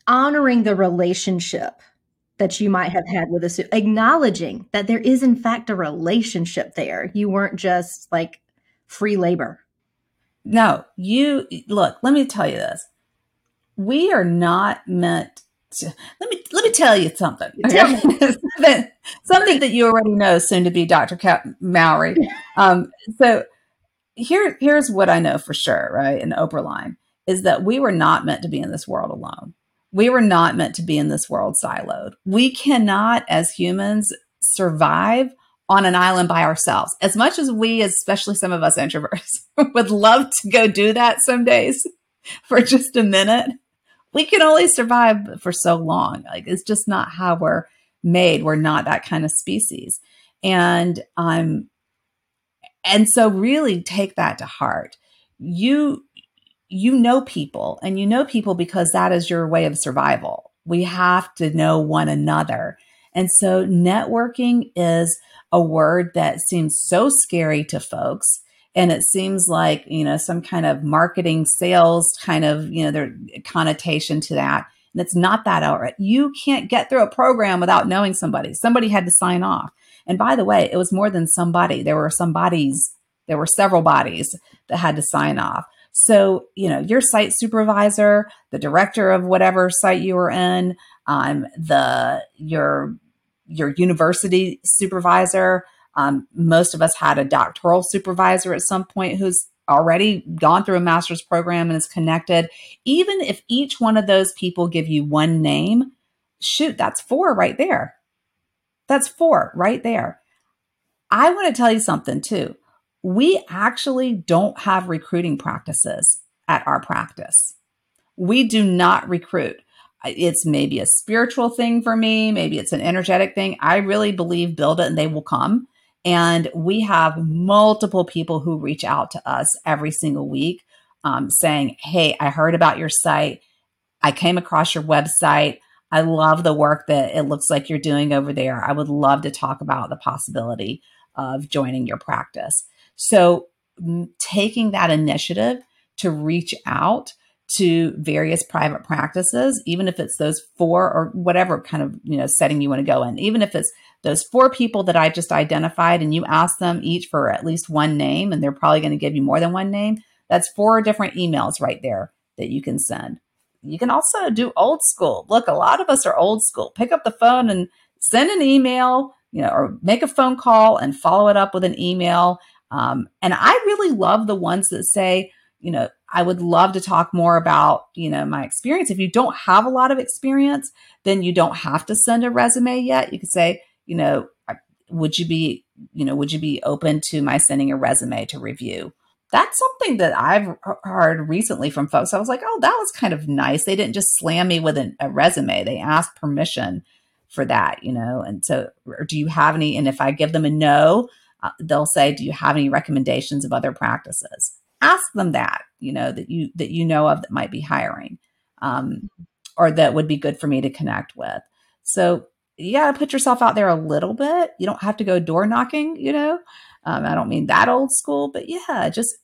honoring the relationship that you might have had with a acknowledging that there is in fact a relationship there. You weren't just like free labor. No, you look, let me tell you this. We are not meant to, let me let me tell you something. Okay? something, something that you already know, soon to be Dr. Cap Mowry. Um, so here here's what I know for sure, right? In Oprah line is that we were not meant to be in this world alone. We were not meant to be in this world siloed. We cannot, as humans, survive on an island by ourselves. As much as we, especially some of us introverts, would love to go do that some days for just a minute, we can only survive for so long. Like it's just not how we're made. We're not that kind of species. And um and so really take that to heart. You you know people and you know people because that is your way of survival. We have to know one another. And so networking is a word that seems so scary to folks. And it seems like, you know, some kind of marketing sales kind of, you know, their connotation to that. And it's not that outright. You can't get through a program without knowing somebody. Somebody had to sign off. And by the way, it was more than somebody. There were some bodies, there were several bodies that had to sign off. So, you know, your site supervisor, the director of whatever site you were in, um, the your your university supervisor. Um, most of us had a doctoral supervisor at some point who's already gone through a master's program and is connected. Even if each one of those people give you one name, shoot, that's four right there. That's four right there. I want to tell you something too we actually don't have recruiting practices at our practice. We do not recruit. It's maybe a spiritual thing for me, maybe it's an energetic thing. I really believe build it and they will come. And we have multiple people who reach out to us every single week um, saying, Hey, I heard about your site. I came across your website. I love the work that it looks like you're doing over there. I would love to talk about the possibility of joining your practice. So taking that initiative to reach out to various private practices, even if it's those four or whatever kind of you know setting you want to go in, even if it's those four people that I just identified and you ask them each for at least one name, and they're probably going to give you more than one name, that's four different emails right there that you can send. You can also do old school. Look, a lot of us are old school. Pick up the phone and send an email, you know, or make a phone call and follow it up with an email um, and I really love the ones that say, you know, I would love to talk more about, you know, my experience. If you don't have a lot of experience, then you don't have to send a resume yet. You could say, you know, would you be, you know, would you be open to my sending a resume to review? That's something that I've heard recently from folks. I was like, oh, that was kind of nice. They didn't just slam me with an, a resume. They asked permission for that, you know. And so, do you have any? And if I give them a no, uh, they'll say, "Do you have any recommendations of other practices?" Ask them that you know that you that you know of that might be hiring, um, or that would be good for me to connect with. So you got to put yourself out there a little bit. You don't have to go door knocking. You know, um, I don't mean that old school, but yeah, just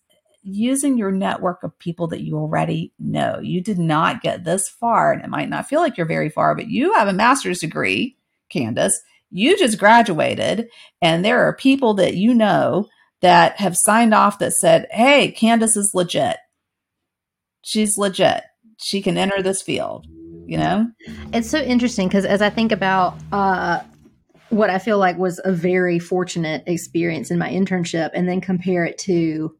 using your network of people that you already know. You did not get this far, and it might not feel like you're very far, but you have a master's degree, Candace you just graduated and there are people that you know that have signed off that said, Hey, Candace is legit. She's legit. She can enter this field, you know? It's so interesting because as I think about uh, what I feel like was a very fortunate experience in my internship and then compare it to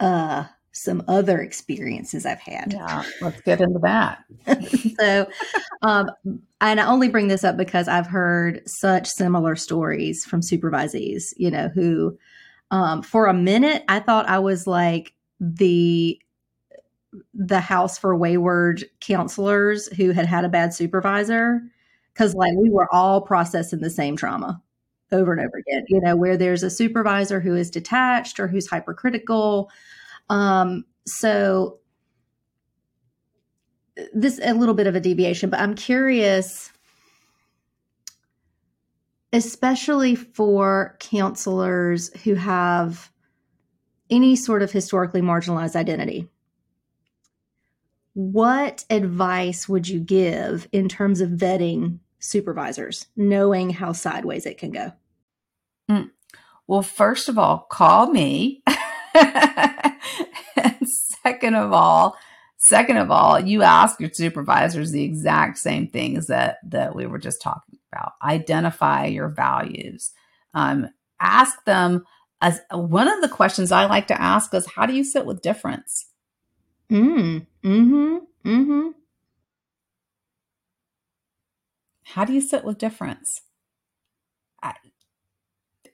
uh, some other experiences I've had. Yeah, let's get into that. so, um, and I only bring this up because I've heard such similar stories from supervisees, you know, who um, for a minute I thought I was like the the house for wayward counselors who had had a bad supervisor because like we were all processing the same trauma over and over again, you know, where there's a supervisor who is detached or who's hypercritical. Um, so this a little bit of a deviation, but I'm curious, especially for counselors who have any sort of historically marginalized identity. What advice would you give in terms of vetting supervisors, knowing how sideways it can go? Mm. Well, first of all, call me. second of all, second of all, you ask your supervisors the exact same things that that we were just talking about. Identify your values. Um, ask them as one of the questions I like to ask is, "How do you sit with difference?" Mm. Hmm. Mm-hmm. How do you sit with difference? I,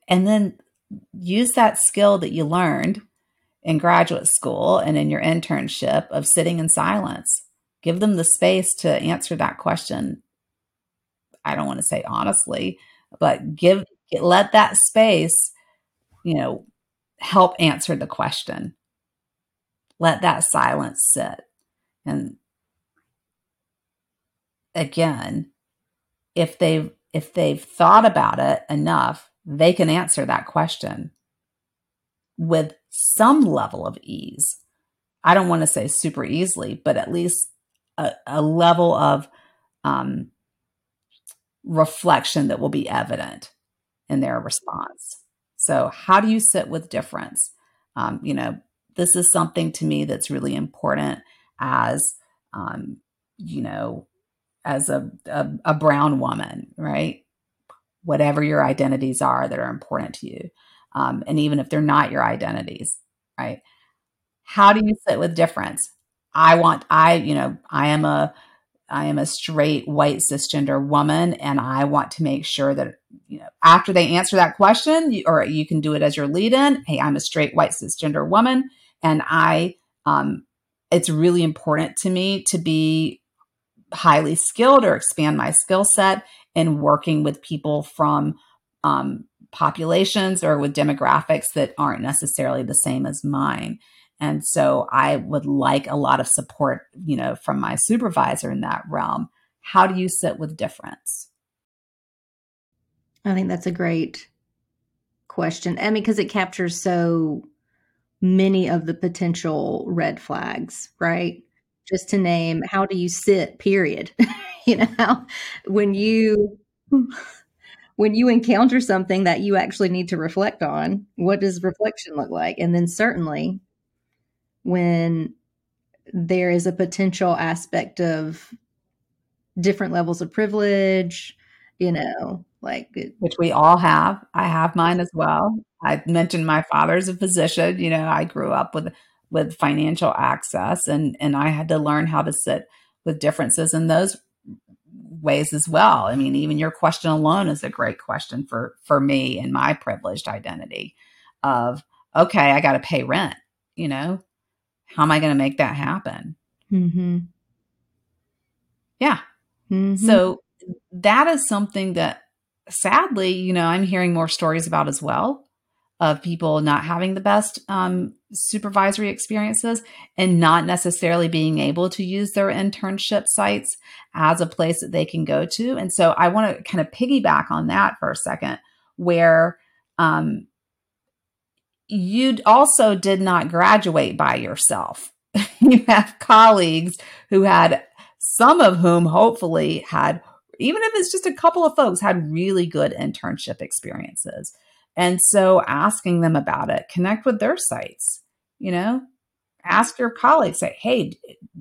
and then use that skill that you learned in graduate school and in your internship of sitting in silence. Give them the space to answer that question. I don't want to say honestly, but give let that space, you know, help answer the question. Let that silence sit. And again, if they've if they've thought about it enough, they can answer that question with some level of ease. I don't want to say super easily, but at least a, a level of um, reflection that will be evident in their response. So, how do you sit with difference? Um, you know, this is something to me that's really important as, um, you know, as a, a, a brown woman, right? Whatever your identities are that are important to you. Um, and even if they're not your identities, right? How do you sit with difference? I want, I, you know, I am a, I am a straight white cisgender woman, and I want to make sure that you know after they answer that question, you, or you can do it as your lead-in. Hey, I'm a straight white cisgender woman, and I, um, it's really important to me to be highly skilled or expand my skill set in working with people from um, populations or with demographics that aren't necessarily the same as mine. And so I would like a lot of support, you know, from my supervisor in that realm. How do you sit with difference? I think that's a great question. I mean, because it captures so many of the potential red flags, right? Just to name, how do you sit, period? you know, when you when you encounter something that you actually need to reflect on, what does reflection look like? And then certainly when there is a potential aspect of different levels of privilege, you know, like which we all have. I have mine as well. I mentioned my father's a physician, you know, I grew up with with financial access and and I had to learn how to sit with differences in those ways as well. I mean, even your question alone is a great question for for me and my privileged identity of okay, I got to pay rent. You know, how am I going to make that happen? Mm-hmm. Yeah. Mm-hmm. So that is something that sadly, you know, I'm hearing more stories about as well of people not having the best um, supervisory experiences and not necessarily being able to use their internship sites as a place that they can go to. And so I want to kind of piggyback on that for a second, where um, you also did not graduate by yourself. you have colleagues who had some of whom hopefully had even if it's just a couple of folks had really good internship experiences and so asking them about it, connect with their sites, you know, ask your colleagues, say, hey,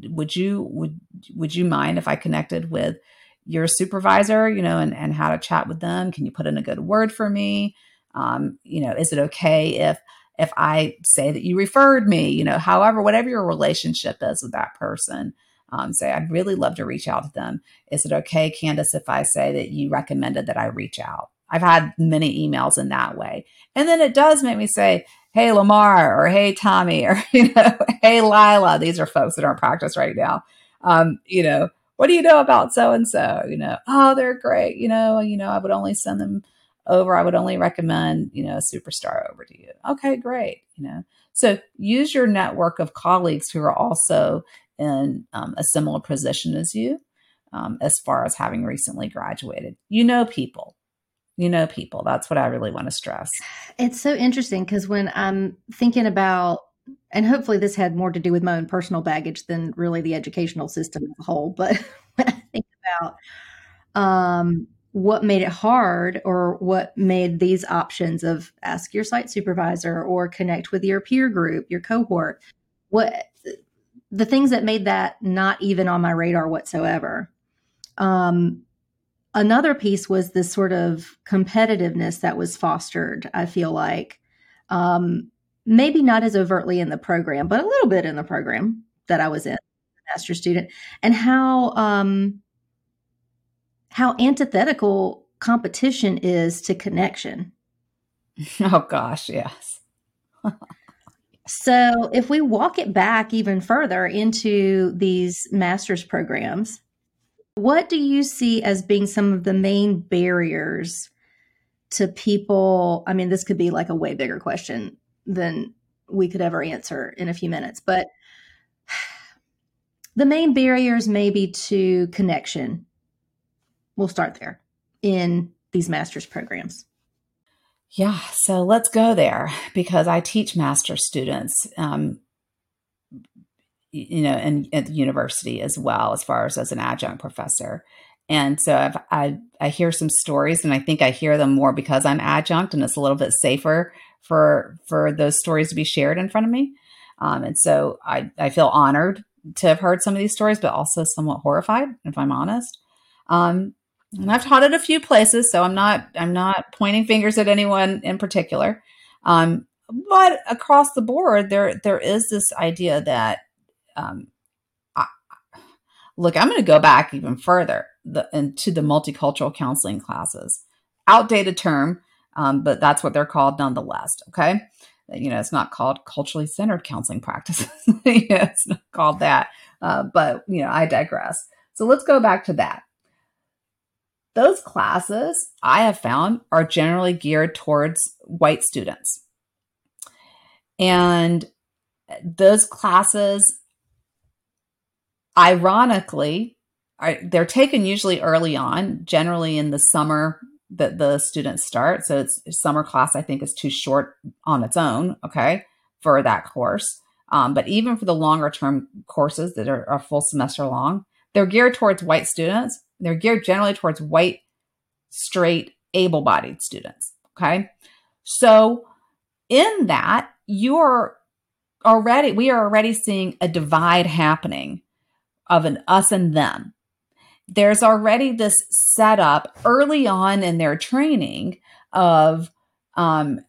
would you would would you mind if I connected with your supervisor, you know, and, and how to chat with them? Can you put in a good word for me? Um, you know, is it okay if if I say that you referred me, you know, however, whatever your relationship is with that person, um, say, I'd really love to reach out to them. Is it okay, Candace, if I say that you recommended that I reach out? I've had many emails in that way. And then it does make me say, hey, Lamar, or hey, Tommy, or, you know, hey, Lila. These are folks that aren't practice right now. Um, you know, what do you know about so and so? You know, oh, they're great. You know, you know, I would only send them over. I would only recommend, you know, a superstar over to you. Okay, great. You know, so use your network of colleagues who are also in um, a similar position as you, um, as far as having recently graduated. You know people. You know people. That's what I really want to stress. It's so interesting because when I'm thinking about and hopefully this had more to do with my own personal baggage than really the educational system as a whole. But when I think about um, what made it hard or what made these options of ask your site supervisor or connect with your peer group, your cohort, what the things that made that not even on my radar whatsoever. Um, another piece was this sort of competitiveness that was fostered, I feel like. Um, maybe not as overtly in the program, but a little bit in the program that I was in, master student, and how um, how antithetical competition is to connection. Oh gosh, yes. so if we walk it back even further into these master's programs, what do you see as being some of the main barriers to people? I mean, this could be like a way bigger question than we could ever answer in a few minutes. But the main barriers maybe to connection. We'll start there in these master's programs. Yeah, so let's go there because I teach master's students, um, you know, in, at the university as well, as far as as an adjunct professor. And so I've, I I hear some stories, and I think I hear them more because I'm adjunct, and it's a little bit safer for for those stories to be shared in front of me. Um, and so I, I feel honored to have heard some of these stories, but also somewhat horrified, if I'm honest. Um, and I've taught at a few places, so I'm not I'm not pointing fingers at anyone in particular. Um, but across the board, there there is this idea that um, I, look, I'm going to go back even further the, into the multicultural counseling classes. Outdated term, um, but that's what they're called nonetheless. Okay. You know, it's not called culturally centered counseling practices. it's not called that. Uh, but, you know, I digress. So let's go back to that. Those classes I have found are generally geared towards white students. And those classes, ironically, are, they're taken usually early on, generally in the summer that the students start. So it's summer class, I think, is too short on its own, okay, for that course. Um, but even for the longer term courses that are, are full semester long, they're geared towards white students. They're geared generally towards white, straight, able bodied students, okay? So in that, you're already, we are already seeing a divide happening of an us and them there's already this setup early on in their training of um,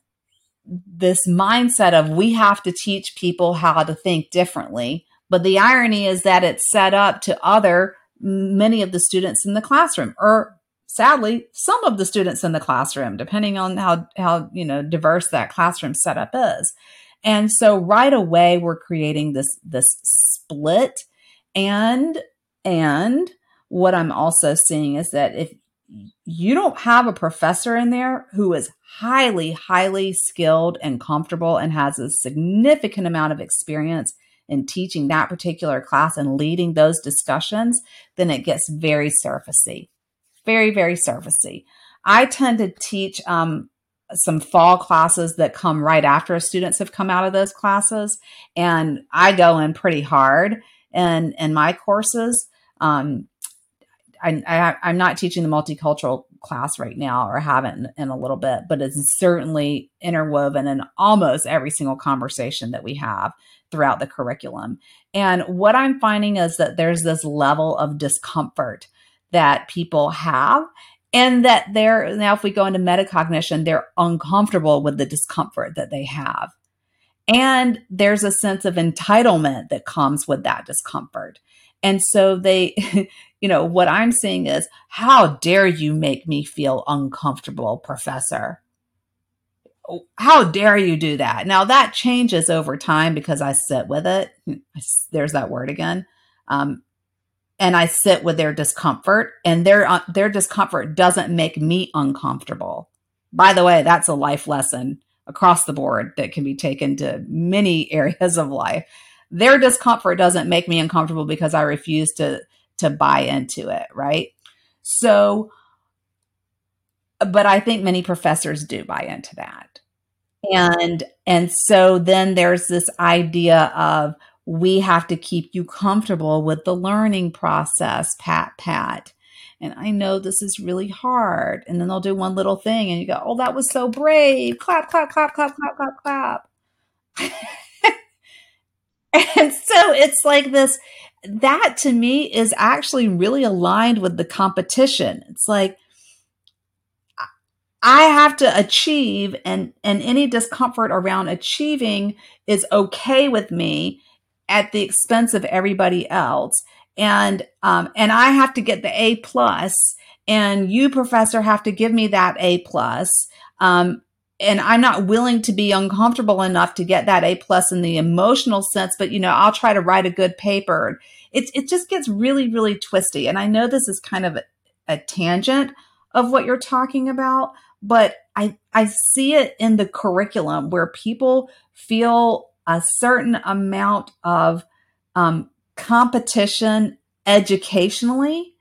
this mindset of we have to teach people how to think differently. But the irony is that it's set up to other many of the students in the classroom, or sadly, some of the students in the classroom, depending on how how you know diverse that classroom setup is. And so right away we're creating this this split and and what I'm also seeing is that if you don't have a professor in there who is highly, highly skilled and comfortable and has a significant amount of experience in teaching that particular class and leading those discussions, then it gets very surfacey. Very, very surfacey. I tend to teach um, some fall classes that come right after students have come out of those classes, and I go in pretty hard in in my courses. Um, I, I, am not teaching the multicultural class right now or haven't in, in a little bit, but it's certainly interwoven in almost every single conversation that we have throughout the curriculum. And what I'm finding is that there's this level of discomfort that people have and that they're now if we go into metacognition they're uncomfortable with the discomfort that they have and there's a sense of entitlement that comes with that discomfort and so they you know, what I'm seeing is, how dare you make me feel uncomfortable, professor? How dare you do that? Now that changes over time because I sit with it. There's that word again. Um, and I sit with their discomfort, and their uh, their discomfort doesn't make me uncomfortable. By the way, that's a life lesson across the board that can be taken to many areas of life. Their discomfort doesn't make me uncomfortable because I refuse to to buy into it, right? So but I think many professors do buy into that. And and so then there's this idea of we have to keep you comfortable with the learning process, pat pat. And I know this is really hard. And then they'll do one little thing and you go, "Oh, that was so brave." Clap, clap, clap, clap, clap, clap, clap. and so it's like this that to me is actually really aligned with the competition. It's like I have to achieve and and any discomfort around achieving is okay with me at the expense of everybody else. And um and I have to get the A plus and you professor have to give me that A plus. Um and I'm not willing to be uncomfortable enough to get that A plus in the emotional sense, but you know, I'll try to write a good paper. It it just gets really, really twisty. And I know this is kind of a, a tangent of what you're talking about, but I I see it in the curriculum where people feel a certain amount of um, competition educationally,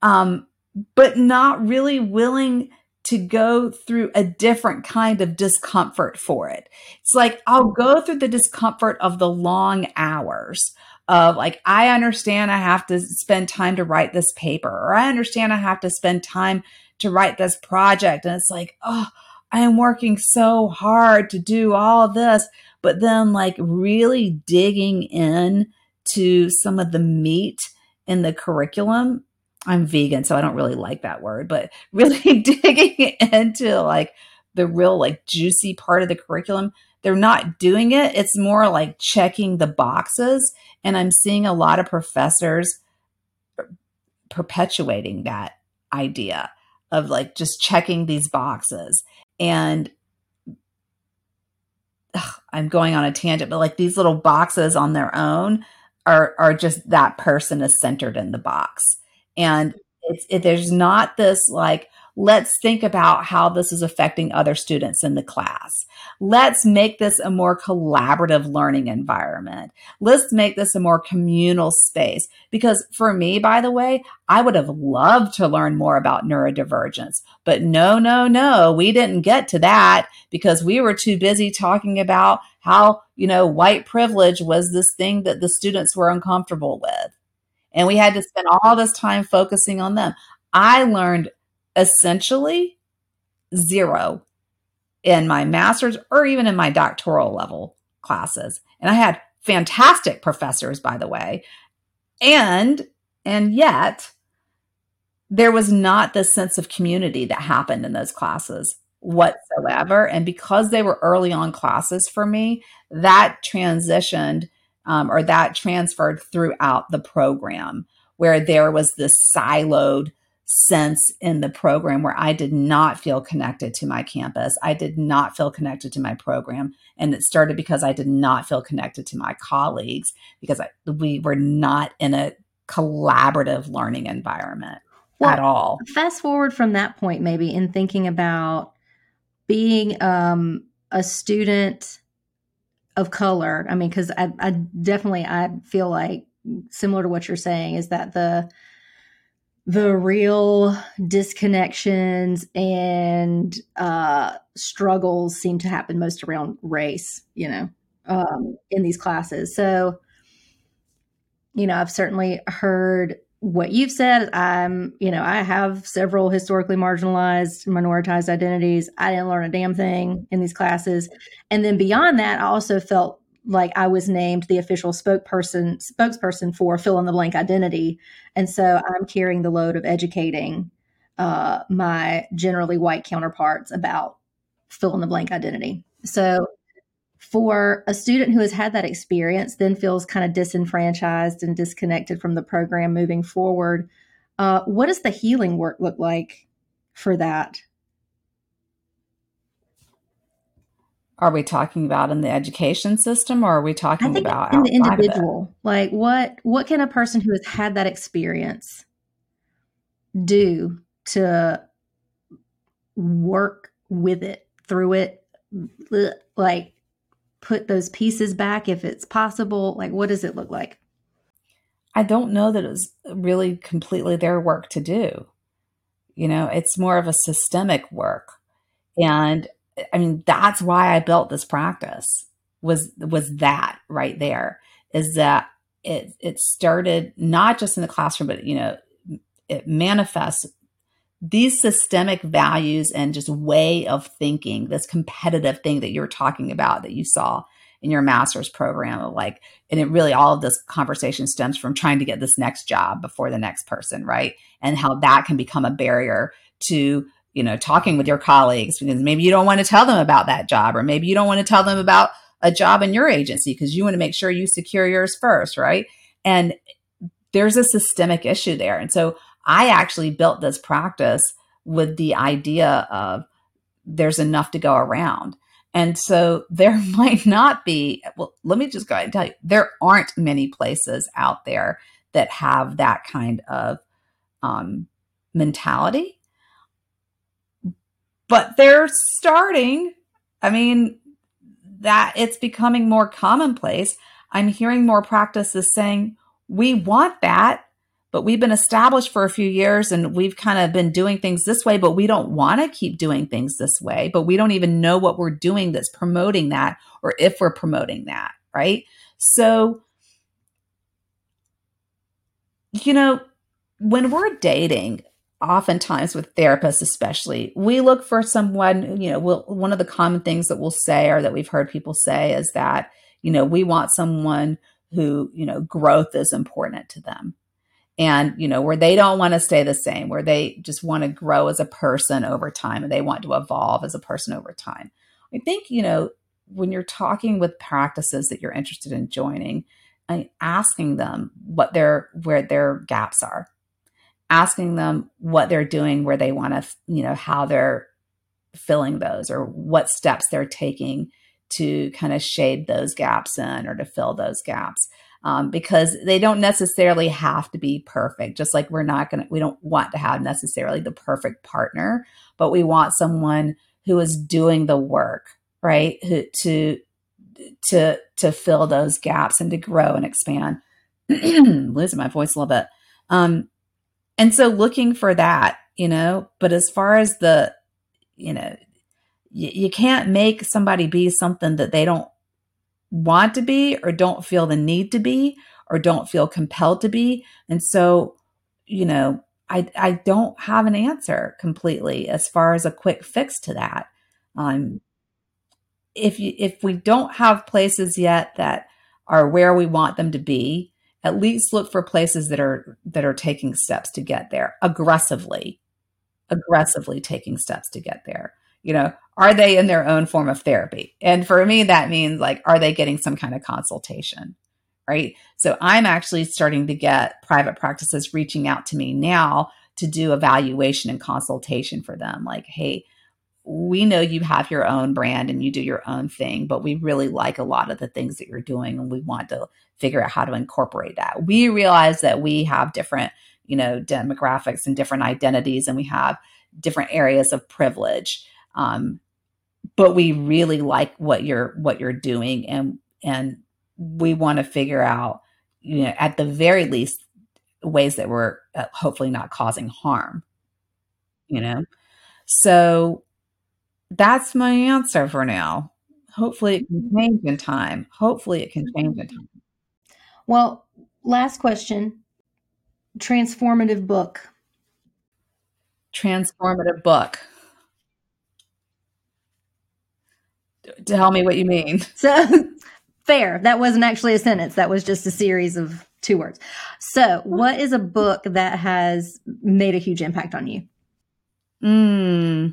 um, but not really willing to go through a different kind of discomfort for it. It's like I'll go through the discomfort of the long hours of like, I understand I have to spend time to write this paper, or I understand I have to spend time to write this project. And it's like, oh, I am working so hard to do all this. But then, like, really digging in to some of the meat in the curriculum. I'm vegan, so I don't really like that word, but really digging into like the real, like, juicy part of the curriculum they're not doing it. It's more like checking the boxes. And I'm seeing a lot of professors perpetuating that idea of like just checking these boxes. And ugh, I'm going on a tangent, but like these little boxes on their own are are just that person is centered in the box. And it's it, there's not this like let's think about how this is affecting other students in the class. Let's make this a more collaborative learning environment. Let's make this a more communal space. Because for me, by the way, I would have loved to learn more about neurodivergence, but no, no, no, we didn't get to that because we were too busy talking about how, you know, white privilege was this thing that the students were uncomfortable with. And we had to spend all this time focusing on them. I learned essentially zero in my master's or even in my doctoral level classes. And I had fantastic professors, by the way. And, and yet, there was not this sense of community that happened in those classes whatsoever. And because they were early on classes for me, that transitioned um, or that transferred throughout the program where there was this siloed sense in the program where I did not feel connected to my campus. I did not feel connected to my program. And it started because I did not feel connected to my colleagues because I, we were not in a collaborative learning environment well, at all. Fast forward from that point, maybe in thinking about being um, a student of color. I mean, because I, I definitely I feel like similar to what you're saying is that the the real disconnections and uh, struggles seem to happen most around race, you know, um, in these classes. So, you know, I've certainly heard what you've said. I'm, you know, I have several historically marginalized, minoritized identities. I didn't learn a damn thing in these classes. And then beyond that, I also felt like I was named the official spokesperson spokesperson for fill in the blank identity, and so I'm carrying the load of educating uh, my generally white counterparts about fill in the blank identity. So for a student who has had that experience, then feels kind of disenfranchised and disconnected from the program moving forward. Uh, what does the healing work look like for that? Are we talking about in the education system or are we talking about in the individual like what what can a person who has had that experience do to work with it, through it, like put those pieces back if it's possible? Like, what does it look like? I don't know that it's really completely their work to do. You know, it's more of a systemic work. And I mean, that's why I built this practice was was that right there is that it it started not just in the classroom but you know it manifests these systemic values and just way of thinking this competitive thing that you're talking about that you saw in your master's program of like and it really all of this conversation stems from trying to get this next job before the next person right? And how that can become a barrier to you know talking with your colleagues because maybe you don't want to tell them about that job or maybe you don't want to tell them about a job in your agency because you want to make sure you secure yours first right? And there's a systemic issue there. And so i actually built this practice with the idea of there's enough to go around. And so there might not be, well, let me just go ahead and tell you, there aren't many places out there that have that kind of um, mentality. But they're starting. I mean, that it's becoming more commonplace. I'm hearing more practices saying, we want that but we've been established for a few years and we've kind of been doing things this way, but we don't want to keep doing things this way, but we don't even know what we're doing that's promoting that or if we're promoting that, right? So, you know, when we're dating, oftentimes with therapists especially we look for someone you know we'll, one of the common things that we'll say or that we've heard people say is that you know we want someone who you know growth is important to them. And you know where they don't want to stay the same where they just want to grow as a person over time and they want to evolve as a person over time. I think you know when you're talking with practices that you're interested in joining and asking them what their where their gaps are asking them what they're doing where they want to you know how they're filling those or what steps they're taking to kind of shade those gaps in or to fill those gaps um, because they don't necessarily have to be perfect. Just like we're not going to, we don't want to have necessarily the perfect partner, but we want someone who is doing the work, right? Who, to, to, to fill those gaps and to grow and expand. Losing my voice a little bit. Um, and so looking for that, you know, but as far as the, you know, you can't make somebody be something that they don't want to be or don't feel the need to be or don't feel compelled to be. And so, you know, I, I don't have an answer completely as far as a quick fix to that. Um, if you, if we don't have places yet that are where we want them to be, at least look for places that are that are taking steps to get there aggressively, aggressively taking steps to get there you know, are they in their own form of therapy? And for me, that means like, are they getting some kind of consultation? Right. So I'm actually starting to get private practices reaching out to me now to do evaluation and consultation for them. Like, hey, we know you have your own brand and you do your own thing, but we really like a lot of the things that you're doing and we want to figure out how to incorporate that. We realize that we have different, you know, demographics and different identities and we have different areas of privilege. Um, but we really like what you're what you're doing, and and we want to figure out, you know, at the very least, ways that we're uh, hopefully not causing harm. You know, so that's my answer for now. Hopefully, it can change in time. Hopefully, it can change in time. Well, last question transformative book. Transformative book. Tell me what you mean. So fair. That wasn't actually a sentence. That was just a series of two words. So, what is a book that has made a huge impact on you? Hmm.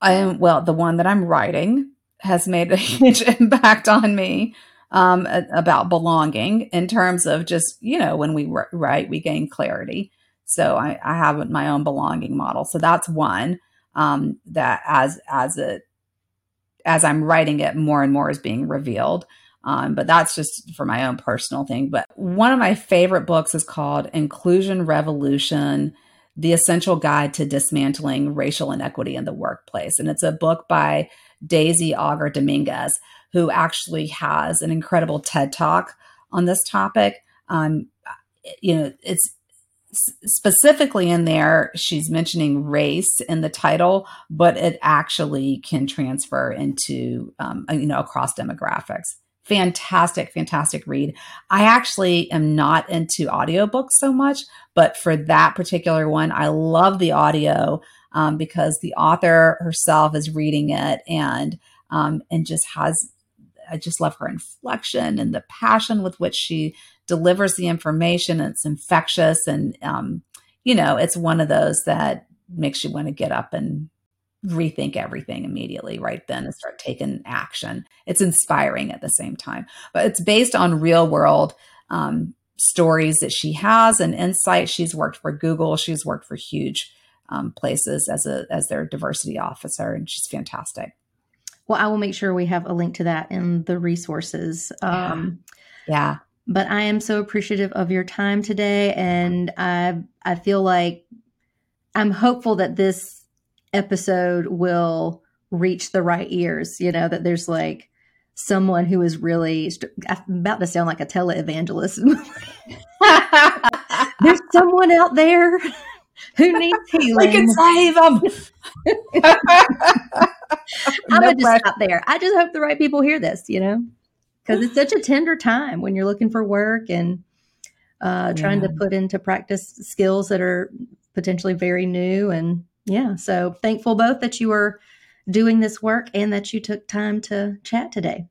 I am well. The one that I'm writing has made a huge impact on me um, about belonging in terms of just you know when we write we gain clarity. So I, I have my own belonging model. So that's one um, that as as it as I'm writing it, more and more is being revealed. Um, but that's just for my own personal thing. But one of my favorite books is called Inclusion Revolution The Essential Guide to Dismantling Racial Inequity in the Workplace. And it's a book by Daisy Auger Dominguez, who actually has an incredible TED talk on this topic. Um, you know, it's specifically in there, she's mentioning race in the title, but it actually can transfer into, um, you know, across demographics. Fantastic, fantastic read. I actually am not into audiobooks so much, but for that particular one, I love the audio um, because the author herself is reading it and um, and just has I just love her inflection and the passion with which she delivers the information. It's infectious, and um, you know, it's one of those that makes you want to get up and rethink everything immediately right then and start taking action. It's inspiring at the same time, but it's based on real world um, stories that she has and insight. She's worked for Google. She's worked for huge um, places as a as their diversity officer, and she's fantastic. Well, I will make sure we have a link to that in the resources. Um, yeah. But I am so appreciative of your time today, and I I feel like I'm hopeful that this episode will reach the right ears. You know that there's like someone who is really I'm about to sound like a televangelist. there's someone out there who needs healing. We can save them. I'm no gonna just stop there. I just hope the right people hear this, you know, because it's such a tender time when you're looking for work and uh, trying yeah. to put into practice skills that are potentially very new. And yeah, so thankful both that you were doing this work and that you took time to chat today.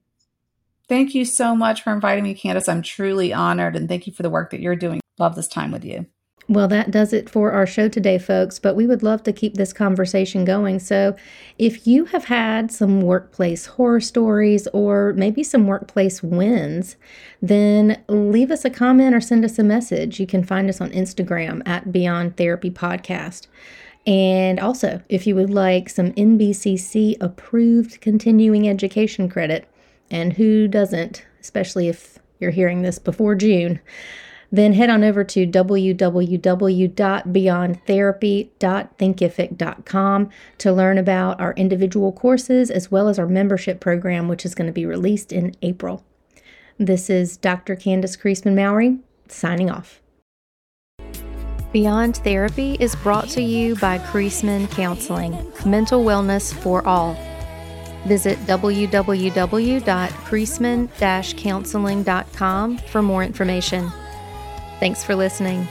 Thank you so much for inviting me, Candace. I'm truly honored and thank you for the work that you're doing. Love this time with you. Well, that does it for our show today, folks, but we would love to keep this conversation going. So, if you have had some workplace horror stories or maybe some workplace wins, then leave us a comment or send us a message. You can find us on Instagram at Beyond Therapy Podcast. And also, if you would like some NBCC approved continuing education credit, and who doesn't, especially if you're hearing this before June, then head on over to www.beyondtherapy.thinkific.com to learn about our individual courses as well as our membership program, which is going to be released in April. This is Dr. Candace Creasman Mowry signing off. Beyond Therapy is brought to you by Creasman Counseling, mental wellness for all. Visit www.creasman-counseling.com for more information. Thanks for listening.